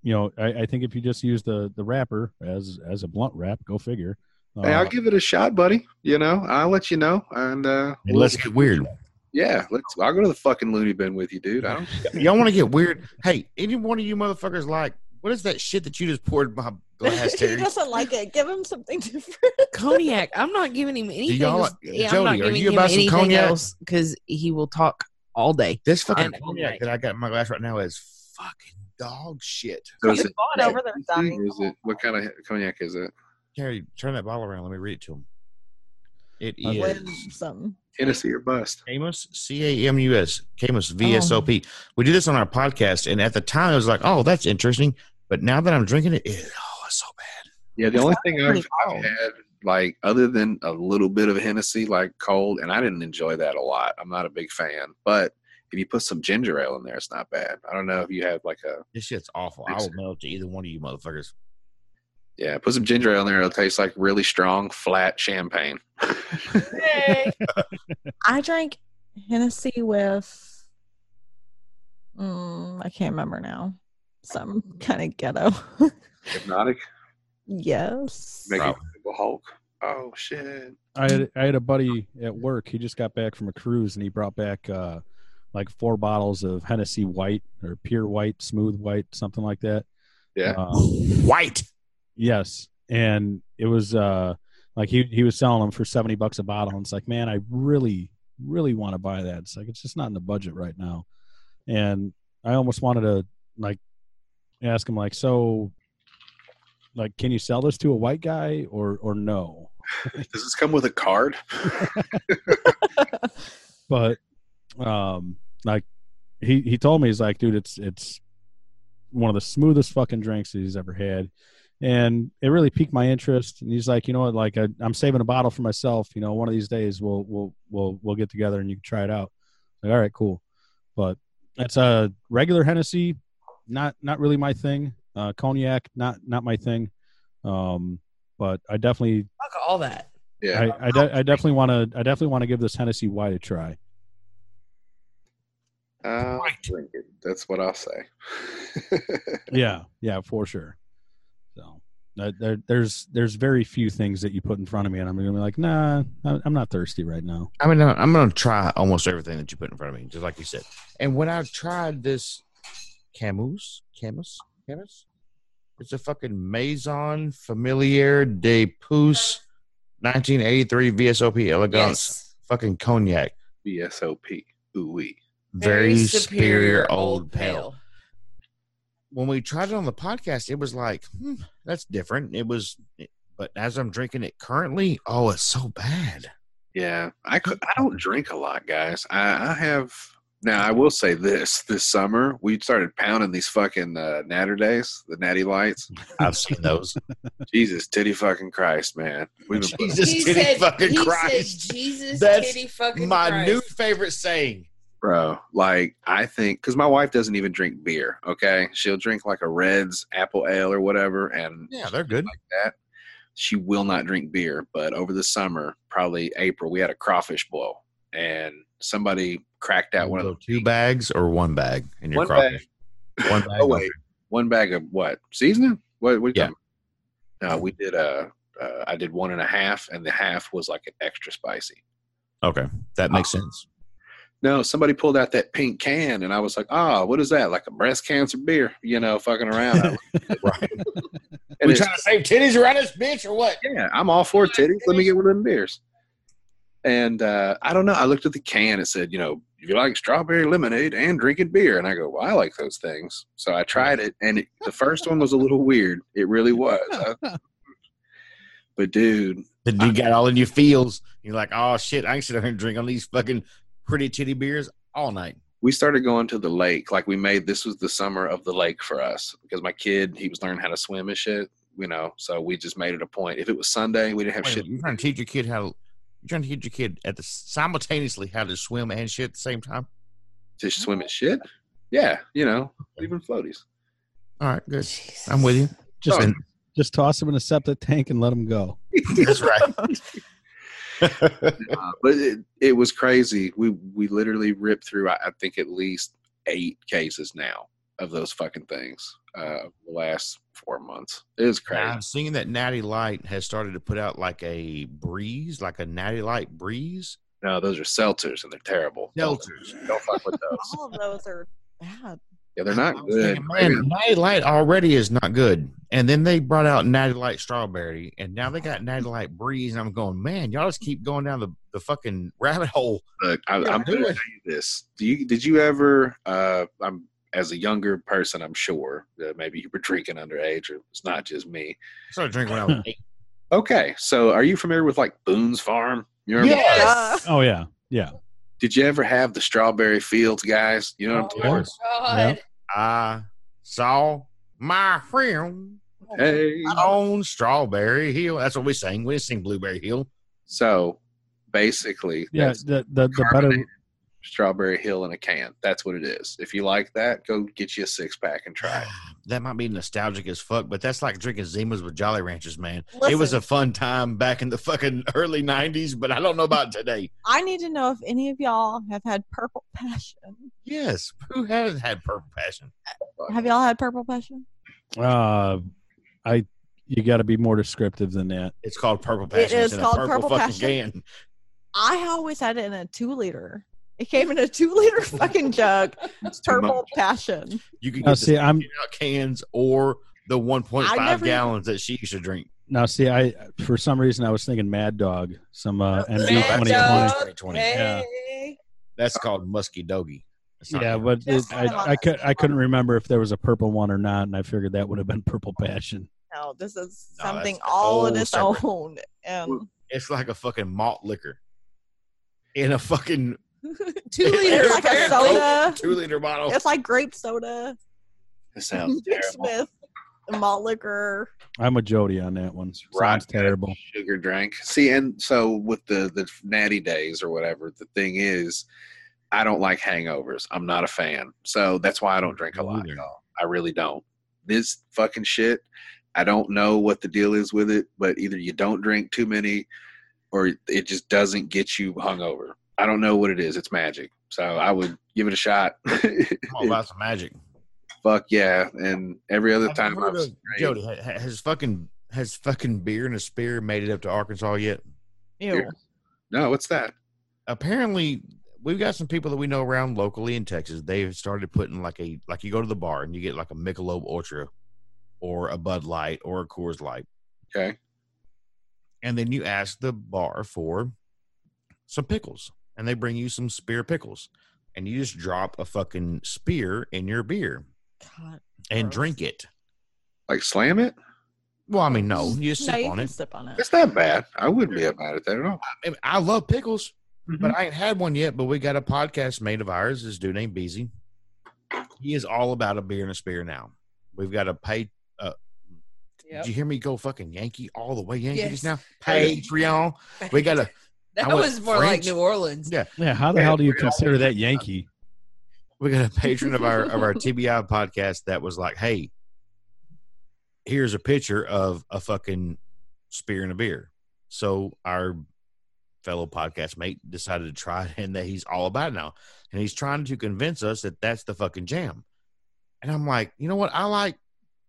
You know, I, I think if you just use the the wrapper as as a blunt wrap, go figure. Uh, hey, I'll give it a shot, buddy. You know, I'll let you know, and uh, And let's get weird. yeah, let's. I'll go to the fucking loony bin with you, dude. I don't. Y'all want to get weird? Hey, any one of you motherfuckers like what is that shit that you just poured my glass, he doesn't like it. Give him something different. Cognac. I'm not giving him anything. y'all- else- yeah, I'm not are giving you him about some anything cognac? else because he will talk all day. This fucking And- cognac that I got in my glass right now is fucking dog shit. So is His it, over there dying. is it what kind of cognac is it? Terry, turn that bottle around. Let me read it to him. It Okay. Is something. Tennessee or bust? Camus, C A M U S, Camus V S O P. Oh. We do this on our podcast, and at the time it was like, oh, that's interesting. But now that I'm drinking it, it oh, it's so bad. Yeah, the only thing I've, I've had, like, other than a little bit of Hennessy, like cold, and I didn't enjoy that a lot. I'm not a big fan, but if you put some ginger ale in there, it's not bad. I don't know if you have like a This shit's awful. I will mail it to either one of you motherfuckers. Yeah, put some ginger ale in there. It'll taste like really strong, flat champagne. I drank Hennessy with. Mm, I can't remember now. Some kind of ghetto. Hpnotiq. yes. Make Bro. it Hulk. Oh shit. I had I had a buddy at work. He just got back from a cruise and he brought back uh, like four bottles of Hennessy White or Pure White, Smooth White, something like that. Yeah. Uh, White. yes, and it was uh, like he he was selling them for seventy bucks a bottle. And it's like, man, I really really want to buy that. It's like it's just not in the budget right now, and I almost wanted to like ask him like, so like, can you sell this to a white guy or or no? Does this come with a card? but um like he he told me he's like dude it's it's one of the smoothest fucking drinks that he's ever had. And it really piqued my interest. And he's like you know what? Like I, i'm saving a bottle for myself. You know one of these days we'll we'll we'll we'll get together and you can try it out. Like all right cool. But it's a regular hennessy not not really my thing uh cognac not not my thing um but i definitely Fuck all that. Yeah. I, I, de- I definitely want to I definitely want to give this Hennessy white a try. I'll drink it. That's what I'll say. Yeah, yeah, for sure. So uh, there, there's there's very few things that you put in front of me, and I'm gonna be like, nah, I- I'm not thirsty right now. I mean, I'm going to try almost everything that you put in front of me, just like you said. And when I tried this Camus, Camus, Camus, it's a fucking Maison Familiar de Pouce 1983 VSOP Elegance Yes. fucking cognac. VSOP. Ooh wee. Very, superior, old pale. When we tried it on the podcast, it was like, hmm, that's different. It was, but as I'm drinking it currently, oh, it's so bad. Yeah, I could. I don't drink a lot, guys. I, I have now. I will say this: this summer we started pounding these fucking uh, Naturdays, the Natty Lights. I've seen those. Jesus, titty fucking Christ, man! We've been Jesus, He titty said- fucking he said, Christ. Jesus, That's titty fucking My Christ. new favorite saying. bro. Like I think because my wife doesn't even drink beer. Okay, she'll drink like a Redd's apple ale or whatever, and Yeah, they're good. that. She will not drink beer, but over the summer, probably April, we had a crawfish boil, and somebody cracked out one of the two bags or one bag in your One crawfish? One bag. Oh wait, one bag of what seasoning? What? what you Yeah. No, we did a. Uh, I did one and a half, and the half was like an extra spicy. Okay, that makes sense. No, somebody pulled out that pink can, and I was like, "Ah, what is that? Like a breast cancer beer?" You know, fucking around. I looked at it, Right. and we trying to save titties around this bitch or what? yeah, I'm all for titties. Let me get one of them beers. And uh, I don't know. I looked at the can. It said, you know, if you like strawberry lemonade and drinking beer, and I go, well, I like those things. So I tried it, and it, the first one was a little weird. It really was. I- but dude, Then you got all in your feels. You're like, oh shit, I can sit here and drink on these fucking pretty titty beers all night. we started going to the lake. Like we made this was the summer of the lake for us because my kid he was learning how to swim and shit. You know, so we just made it a point. If it was Sunday, we didn't have Wait shit. minute, you're trying to teach your kid how to. You're trying to teach your kid at the simultaneously how to swim and shit at the same time. to swim and shit. Yeah, you know, even floaties. All right, good. I'm with you. Just And- just toss them in a septic tank and let them go. That's right. Uh, but it, it was crazy. We we literally ripped through. I, I think at least eight cases now of those fucking things. Uh, the last four months. It was crazy. I'm seeing that Natty Light has started to put out like a breeze, like a Natty Light breeze. No, those are seltzers and they're terrible. Seltzers. Don't fuck with those. All of those are bad. Yeah, they're not good. thinking, man, Natty Light already is not good. And then they brought out Natty Light Strawberry, and now they got Natty Light Breeze. And I'm going, man, y'all just keep going down the, the fucking rabbit hole. Look, I, i'm do going to tell you this. Do you did you ever? Uh, I'm as a younger person, I'm sure uh, maybe you were drinking underage, or it's not just me. I started drinking when I was eight. Okay, so are you familiar with like Boone's Farm? You remember? Yes. Oh yeah, yeah. Did you ever have the strawberry fields, guys? You know what I'm Oh talking my course. I saw my friend Hey. on Strawberry Hill. That's what we sing. We didn't sing Blueberry Hill. So basically, Yeah, that's the the, the better carbonated Strawberry Hill in a can. That's what it is. If you like that, go get you a six pack and try it. That might be nostalgic as fuck, but that's like drinking Zimas with Jolly Ranchers, man. it was a fun time back in the fucking early '90s, but I don't know about today. I need to know if any of y'all have had purple passion. Yes, who has had purple passion? Have y'all had purple passion? Uh, I you got to be more descriptive than that. It's called purple passion. is It's in called a purple Purple fucking Passion. can. I always had it in a two liter. It came in a two liter fucking jug. It's too Purple passion. You can Now, get see, the I'm cans or the 1.5 never- gallons that she used to drink. now. See, I for some reason I was thinking Mad Dog, some uh, MD Dog. Dog. twenty. 2020. Yeah. That's called musky doggy. Yeah, even- but it, Just I, I could I couldn't remember if there was a purple one or not, and I figured that would have been Purple Passion. No, this is No, something that's all on its separate. own. And it's like a fucking malt liquor in a fucking Two liter, it's like a soda. two liter bottle. It's like grape soda It sounds mixed terrible. with malt liquor. I'm a Jodie on that one. Sounds Rotten terrible. Sugar drink. See, and so with the the natty days or whatever, the thing is, I don't like hangovers. I'm not a fan, so that's why I don't drink a lot. Neither. Y'all. I really don't. This fucking shit. I don't know what the deal is with it, but either you don't drink too many, or it just doesn't get you hungover. I don't know what it is. It's magic. So I would give it a shot. I'm all about some magic. Fuck yeah! And every other Have you time heard I've of- Jodie, ha- ha- has fucking has fucking beer and a spear made it up to Arkansas yet? Ew. No, what's that? Apparently, we've got some people that we know around locally in Texas. They've started putting like a like you go to the bar and you get like a Michelob Ultra, or a Bud Light or a Coors Light, Okay, and then you ask the bar for some pickles, and they bring you some spear pickles, and you just drop a fucking spear in your beer God. and Gross. drink it. like slam it. Well, I mean, no, you just No, sip you on can it. sip on it. That's not bad. I wouldn't be mad at that at all. I, mean, I love pickles, Mm-hmm. but I ain't had one yet. But we got a podcast mate of ours, this dude named Beezy. He is all about a beer and a spear now. We've got a pay. Uh, Yep. Did you hear me go fucking Yankee all the way Yankees Yes. now? Patreon. We got a That I was more like New Orleans. Yeah. Yeah, how the Yeah, hell do you we're consider that Yankee? we got a patron of our of our TBI podcast that was like, "Hey, here's a picture of a fucking spear and a beer." So our fellow podcast mate decided to try it, and that he's all about it now, and he's trying to convince us that that's the fucking jam. And I'm like, you know what? I like,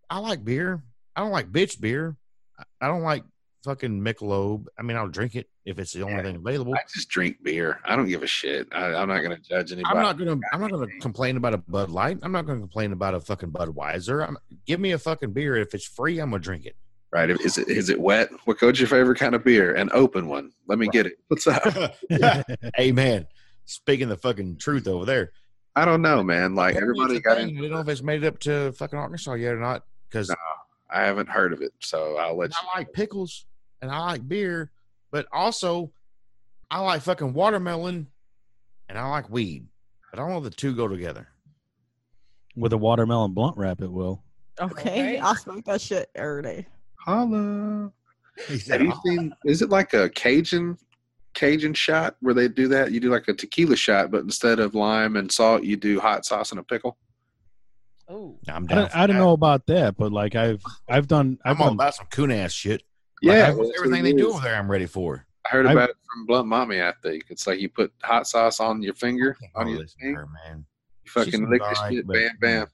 I like beer. I don't like bitch beer. I- I don't like fucking Michelob. I mean, I'll drink it if it's the only Yeah. thing available. I just drink beer. I don't give a shit. I, I'm not going to judge anybody. I'm not gonna. I'm not gonna complain about a Bud Light. I'm not gonna complain about a fucking Budweiser. I'm, give me a fucking beer. If it's free, I'm gonna drink it. right? Is it is it wet? What what's your favorite kind of beer? An open one. Let me get it. What's up? Amen. Speaking the fucking truth over there. I don't know, man. Like everybody got thing. I don't know if it's made it up to fucking Arkansas yet or not. Because No. I haven't heard of it, so I'll let you. I like pickles and I like beer, but also I like fucking watermelon and I like weed. But I don't know the two go together. With a watermelon blunt wrap, it will. Okay, Okay. I'll smoke that shit every day. Holla. He Have you seen? Is it like a Cajun Cajun shot where they do that? You do like a tequila shot, but instead of lime and salt, you do hot sauce and a pickle. Oh, I'm I don't, I don't know about that, but like I've I've done I've I'm all done about some coon ass shit. Yeah, I- well, everything they do over there, I'm ready for. I heard I- about it from Blunt Mommy. I think it's like you put hot sauce on your finger, on your listen to thing, her, man. you fucking lick the alright, shit, but- bam,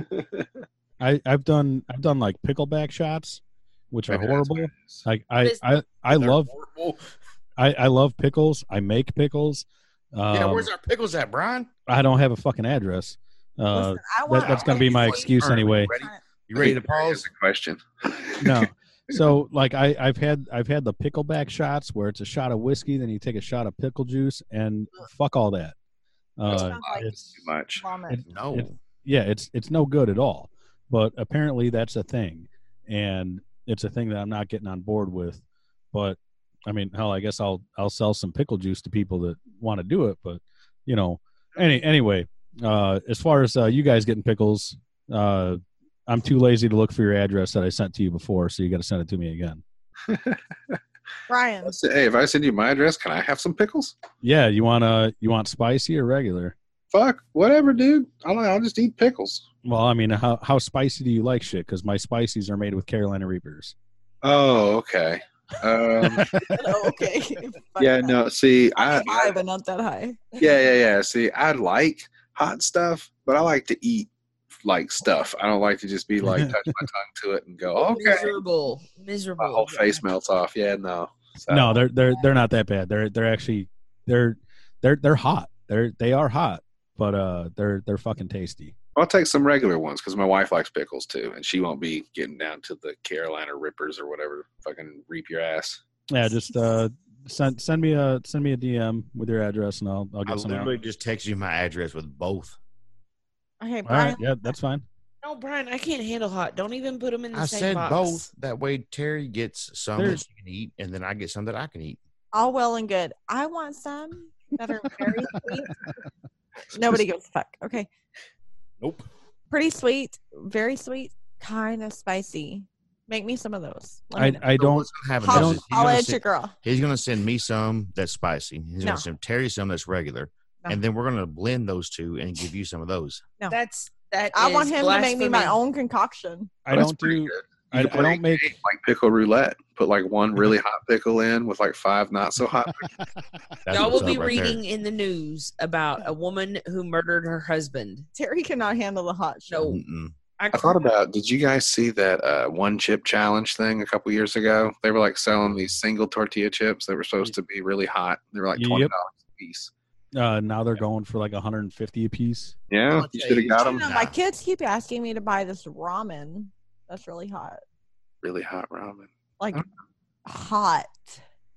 bam. I I've done I've done like pickleback shots, which are Maybe that's what horrible. Like I This- I I love horrible. I I love pickles. I make pickles. Um, yeah, where's our pickles at, Brian? I don't have a fucking address. Uh, Listen, I want that's gonna be my excuse All right, anyway. Ready? You ready to Barry has pause? a question? no. So like I I've had I've had the pickleback shots where it's a shot of whiskey, then you take a shot of pickle juice, and fuck all that. Uh, like it's Too much. it- No. it- yeah, it's it's no good at all. But apparently that's a thing, and it's a thing that I'm not getting on board with. But I mean, hell, I guess I'll I'll sell some pickle juice to people that want to do it. But you know, any anyway, uh, as far as uh, you guys getting pickles, uh, I'm too lazy to look for your address that I sent to you before, so you got to send it to me again. Brian. Hey, if I send you my address, can I have some pickles? Yeah, you want to you want spicy or regular? Fuck, whatever, dude. I'll, I'll just eat pickles. Well, I mean, how how spicy do you like shit? Because my spices are made with Carolina Reapers. Oh, okay. Um, Oh, okay. yeah, no. See, I, I'm high, but not that high. yeah, yeah, yeah. See, I like hot stuff, but I like to eat like stuff. I don't like to just be like touch my tongue to it and go, okay, Miserable. Miserable. my whole face melts off. Yeah, no. So, No, they're they're they're not that bad. They're they're actually they're they're they're hot. They're they are hot, but uh, they're they're fucking tasty. I'll take some regular ones because my wife likes pickles too, and she won't be getting down to the Carolina Rippers or whatever. Fucking reap your ass. Yeah, just uh, send send me a send me a DM with your address and I'll I'll I get some out. literally just text you my address with both. Okay, All Brian. right, yeah, that's fine. No, Brian, I can't handle hot. Don't even put them in the I same said box. both. That way Terry gets some There- that she can eat, and then I get some that I can eat. All well and good. I want some that are very sweet. Nobody gives a fuck. Okay. Nope. Pretty sweet, very sweet, kind of spicy. Make me some of those. I. I don't have gonna happen Holla- is he's holla gonna send- your girl. He's gonna send me some that's spicy. He's No. gonna send Terry some that's regular, No. and then we're gonna blend those two and give you some of those. No, That's that. I want is him to make me my own concoction. I That's don't do good. I, I put don't make like pickle roulette. Put like one really hot pickle in with like five not so hot. Y'all will be up right there. reading in the news about a woman who murdered her husband. Terry cannot handle the hot shit. No, Mm-mm. I, I thought about. Did you guys see that uh, one chip challenge thing a couple years ago? They were like selling these single tortilla chips that were supposed to be really hot. They were like twenty dollars a piece. uh, now they're going for like 150 a piece. Yeah, you should have got them. don't my kids keep asking me to buy this ramen. That's really hot. Really hot ramen. Like Oh. hot.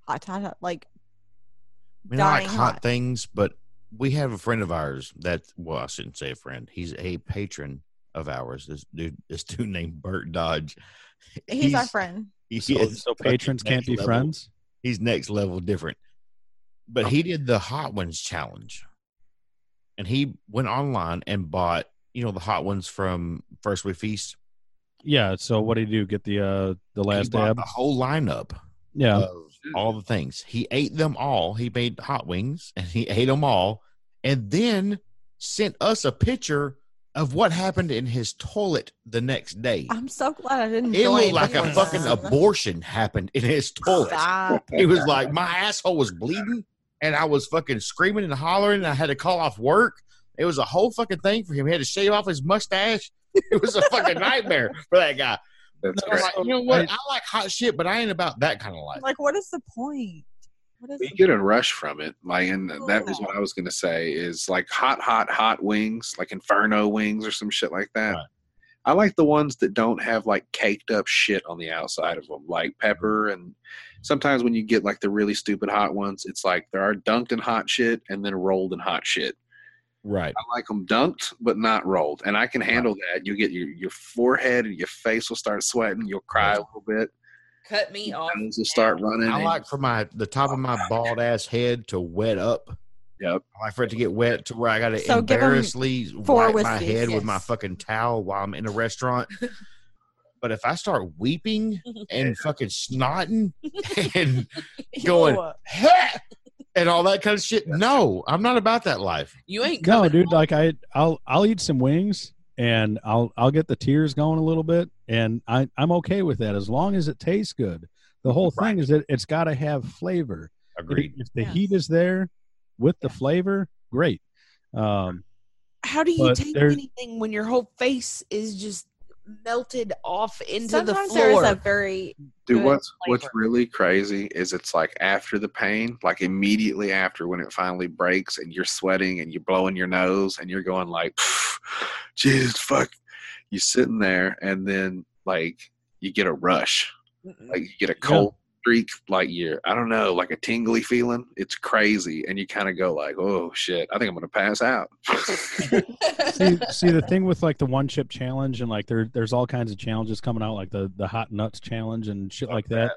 Hot, hot, hot. Like I mean, I like Dying hot hot. things, but we have a friend of ours that well, I shouldn't say a friend. He's a patron of ours. This dude, this dude named Bert Dodge. he's, our friend. He So, so patrons can't be level. friends. He's next level different. But he did the hot ones challenge, and he went online and bought you know the hot ones from First We Feast. Yeah. So what did he do? Get the uh the last bought dab? the whole lineup Yeah. of all the things. He ate them all. He made hot wings and he ate them all, and then sent us a picture of what happened in his toilet the next day. I'm so glad I didn't It join looked like a before fucking abortion happened in his toilet. Stop. He was like, my asshole was bleeding, and I was fucking screaming and hollering, and I had to call off work. It was a whole fucking thing for him. He had to shave off his mustache. It was a fucking nightmare for that guy. That's I was great. like, you know what? I like hot shit, but I ain't about that kind of life. Like, what is the point? What is You get a rush from it, like, and that was what I was gonna say is like hot, hot, hot wings, like Inferno wings or some shit like that. Right. I like the ones that don't have like caked up shit on the outside of them, like mm-hmm. pepper. And sometimes when you get like the really stupid hot ones, it's like they are dunked in hot shit and then rolled in hot shit. Right. I like them dunked but not rolled, and I can handle that. You get your your forehead and your face will start sweating. You'll cry a little bit. Cut me off. Nose will start running. I and- like for my the top of my bald ass head to wet up. Yep. I like for it to get wet to where I got to So give 'em embarrassly four wipe my whiskeys, head with my fucking towel while I'm in a restaurant. but if I start weeping and fucking snotting and going Ew. And all that kind of shit, no, I'm not about that life. You ain't No, coming. dude. Like I, I'll I'll eat some wings and I'll I'll get the tears going a little bit, and I I'm okay with that as long as it tastes good. The whole thing is that it's got to have flavor. If, Agreed. if the Yes. heat is there with the flavor, great. Um, How do you take anything when your whole face is just melted off into Sometimes the there is floor? a very Dude, good what's what's really crazy is it's like after the pain, like immediately after when it finally breaks and you're sweating and you're blowing your nose and you're going like, Jesus fuck, you sitting there and then like you get a rush, like you get a cold streak, like you're I don't know, like a tingly feeling. It's crazy, and you kind of go like, oh shit, I think I'm gonna pass out. see, see the thing with like the one chip challenge and like there there's all kinds of challenges coming out like the the hot nuts challenge and shit like that.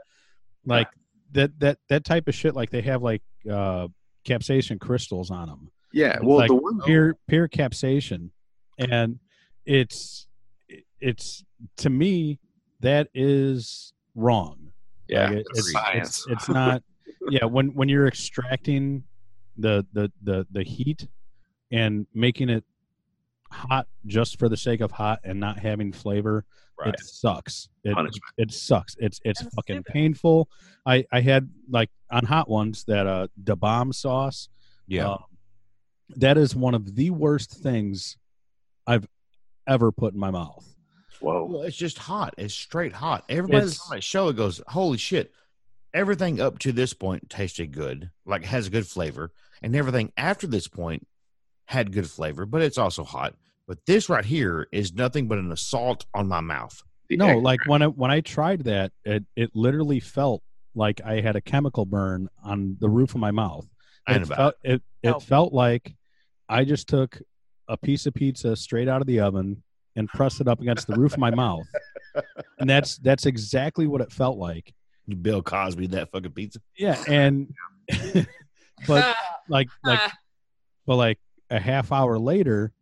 Like that that that type of shit like they have like uh capsaicin crystals on them yeah, well, like the one pure pure capsaicin and it's it's to me that is wrong Yeah, Like, it- it's it's, science. it's it's not. Yeah, when when you're extracting the the the the heat and making it hot just for the sake of hot and not having flavor, Right. it sucks. It Punishment. it sucks. It's it's That's fucking stupid. painful. I I had like on hot ones that uh the bomb sauce. Yeah. um, that is one of the worst things I've ever put in my mouth. Whoa. Well, it's just hot. It's straight hot. Everybody's that's It's- on that show it goes, holy shit. Everything up to this point tasted good, like has a good flavor, and everything after this point had good flavor, but it's also hot. But this right here is nothing but an assault on my mouth. The no, egg- like when I when I tried that, it it literally felt like I had a chemical burn on the roof of my mouth. I ain't it about felt it, it No. felt like I just took a piece of pizza straight out of the oven and pressed it up against the roof of my mouth. And that's that's exactly what it felt like. You Bill Cosby that fucking pizza. Yeah, and but like like but like a half hour later,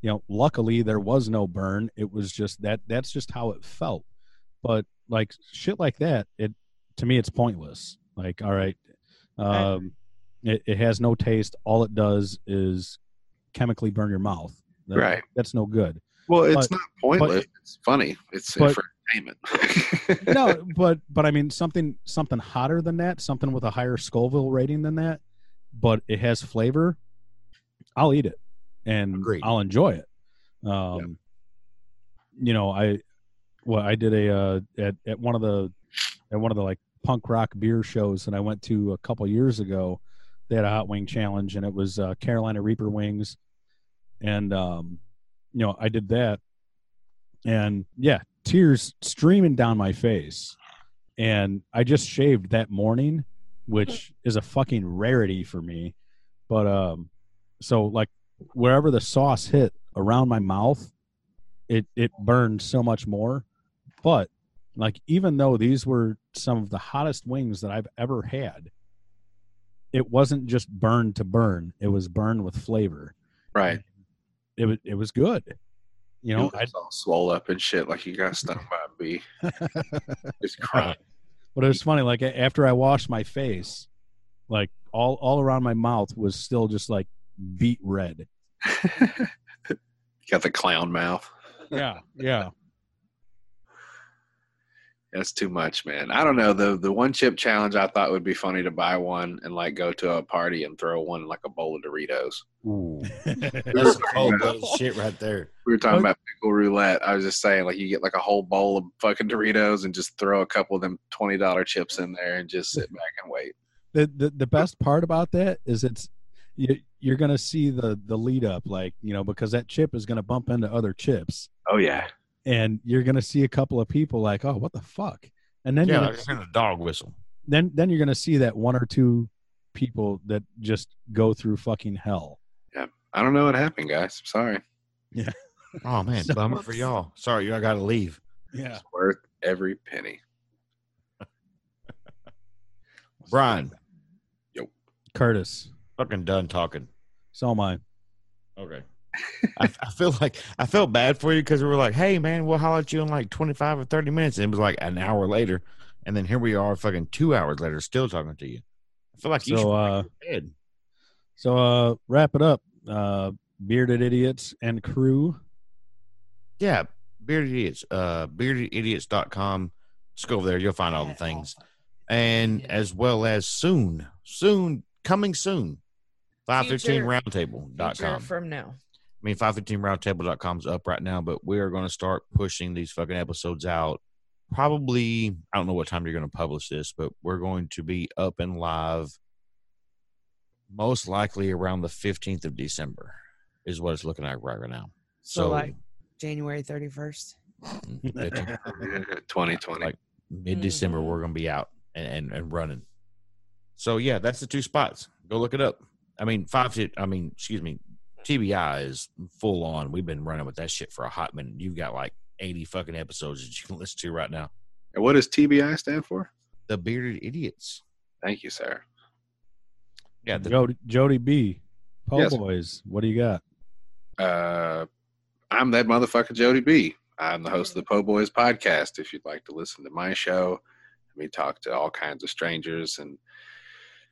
you know, luckily there was no burn. It was just that that's just how it felt. But like shit like that, it to me it's pointless. Like, all right, um it, it has no taste. All it does is chemically burn your mouth. That- Right. That's no good. Well, it's but- not pointless. it's funny. It's but- for entertainment. no, but but I mean something something hotter than that, something with a higher Scoville rating than that, but it has flavor. I'll eat it, and Agreed. I'll enjoy it. Um, you know, I well, I did a uh, at at one of the at one of the like punk rock beer shows that I went to a couple years ago. They had a hot wing challenge, and it was uh, Carolina Reaper wings, and um, you know, I did that, and yeah, tears streaming down my face. And I just shaved that morning, which is a fucking rarity for me. But um so like wherever the sauce hit around my mouth, it it burned so much more. But like even though these were some of the hottest wings that I've ever had, it wasn't just burn to burn. It was burn with flavor. right. It was it was good. You know, I all swole up and shit like you got stung by a bee. Just crying. But it was funny. Like after I washed my face, like all all around my mouth was still just like beet red. got the clown mouth. Yeah, yeah. That's too much, man. I don't know. The the one chip challenge I thought would be funny to buy one and like go to a party and throw one in like a bowl of Doritos. Ooh. That's cold blooded shit right there. We were talking about pickle roulette. I was just saying, like, you get like a whole bowl of fucking Doritos and just throw a couple of them twenty dollar chips in there and just sit back and wait. the, the the best part about that is it's you, you're gonna see the the lead up, like you know, because that chip is gonna bump into other chips, Oh yeah, and you're gonna see a couple of people like, oh, what the fuck, and then Yeah, you're like a kind of dog whistle. then then you're gonna see that one or two people that just go through fucking hell. Yeah, I don't know what happened, guys. Sorry. Yeah. Oh man, So- bummer for y'all. Sorry, I gotta leave. Yeah, It's worth every penny. Brian, Yep. Curtis. fucking done talking. So am I. Okay. I, I feel like I felt bad for you because we were like, "Hey, man, we'll holler at you in like twenty five or thirty minutes," and it was like an hour later, and then here we are, fucking two hours later, still talking to you. I feel like you So, should uh, break your. So uh wrap it up. Uh bearded idiots and crew. Yeah, bearded idiots. Uh, beardedidiots.com. Just go over there. You'll find all the things, and as well as soon, soon coming soon. Five fifteen Future- Future roundtable.com. from now. I mean, 515roundtable.com is up right now, but we are going to start pushing these fucking episodes out. Probably, I don't know what time you're going to publish this, but we're going to be up and live most likely around the 15th of December, is what it's looking like right, right now. So, So, like January 31st. Twenty twenty. like mid December, Mhm. we're going to be out and, and, and running. So, yeah, that's the two spots. Go look it up. I mean, five, to- I mean, excuse me, TBI is full on. We've been running with that shit for a hot minute. You've got like 80 fucking episodes that you can listen to right now. And what does TBI stand for? The Bearded Idiots. Thank you, sir. Yeah, the, Jodie, Jodie B. Po Yes. Boys. What do you got? Uh, I'm that motherfucker Jodie B. I'm the host of the Po Boys podcast. If you'd like to listen to my show, We talk to all kinds of strangers and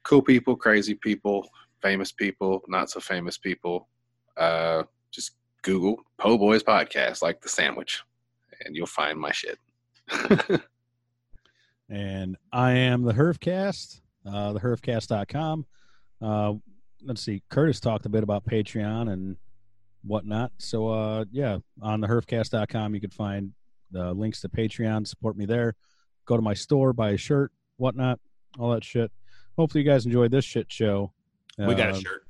cool people, crazy people, famous people, not so famous people. Uh, just Google Po Boys Podcast, like the sandwich, and you'll find my shit. and I am the Herfcast, uh, theherfcast.com. Uh, let's see, Curtis talked a bit about Patreon and whatnot. So, uh, yeah, on the herfcast.com, you can find the links to Patreon, support me there. Go to my store, buy a shirt, whatnot, all that shit. Hopefully, you guys enjoyed this shit show. we got a Uh, shirt.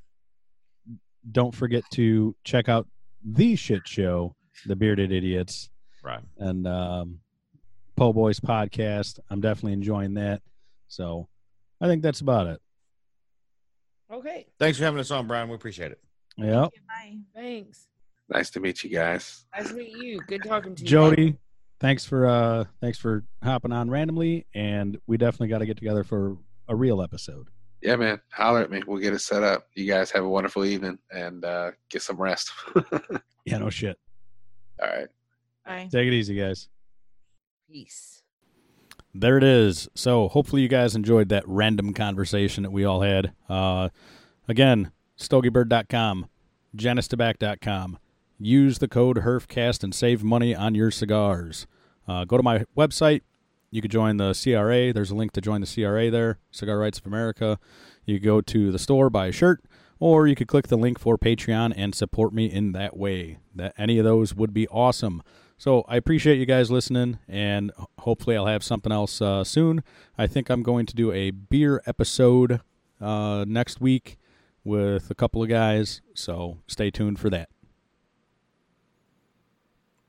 Don't forget to check out the shit show, The Bearded Idiots. Right. and um, Po Boys podcast. I'm definitely enjoying that. So I think that's about it. Okay. Thanks for having us on, Brian. We appreciate it. Yep. Bye. Thanks. nice to meet you guys. Nice to meet you. Good talking to you. Jodie, thanks for uh thanks for hopping on randomly and we definitely got to get together for a real episode. Yeah, man. Holler at me. We'll get it set up. You guys have a wonderful evening and uh, get some rest. Yeah, no shit. All right. Bye. Take it easy, guys. Peace. There it is. So hopefully you guys enjoyed that random conversation that we all had. Uh, again, stogiebird.com, janistobac.com. Use the code HERFCAST and save money on your cigars. Uh, go to my website. You could join the CRA. There's a link to join the CRA there, Cigar Rights of America. You go to the store, buy a shirt, or you could click the link for Patreon and support me in that way. That any of those would be awesome. So I appreciate you guys listening, and hopefully I'll have something else uh, soon. I think I'm going to do a beer episode uh, next week with a couple of guys, so stay tuned for that.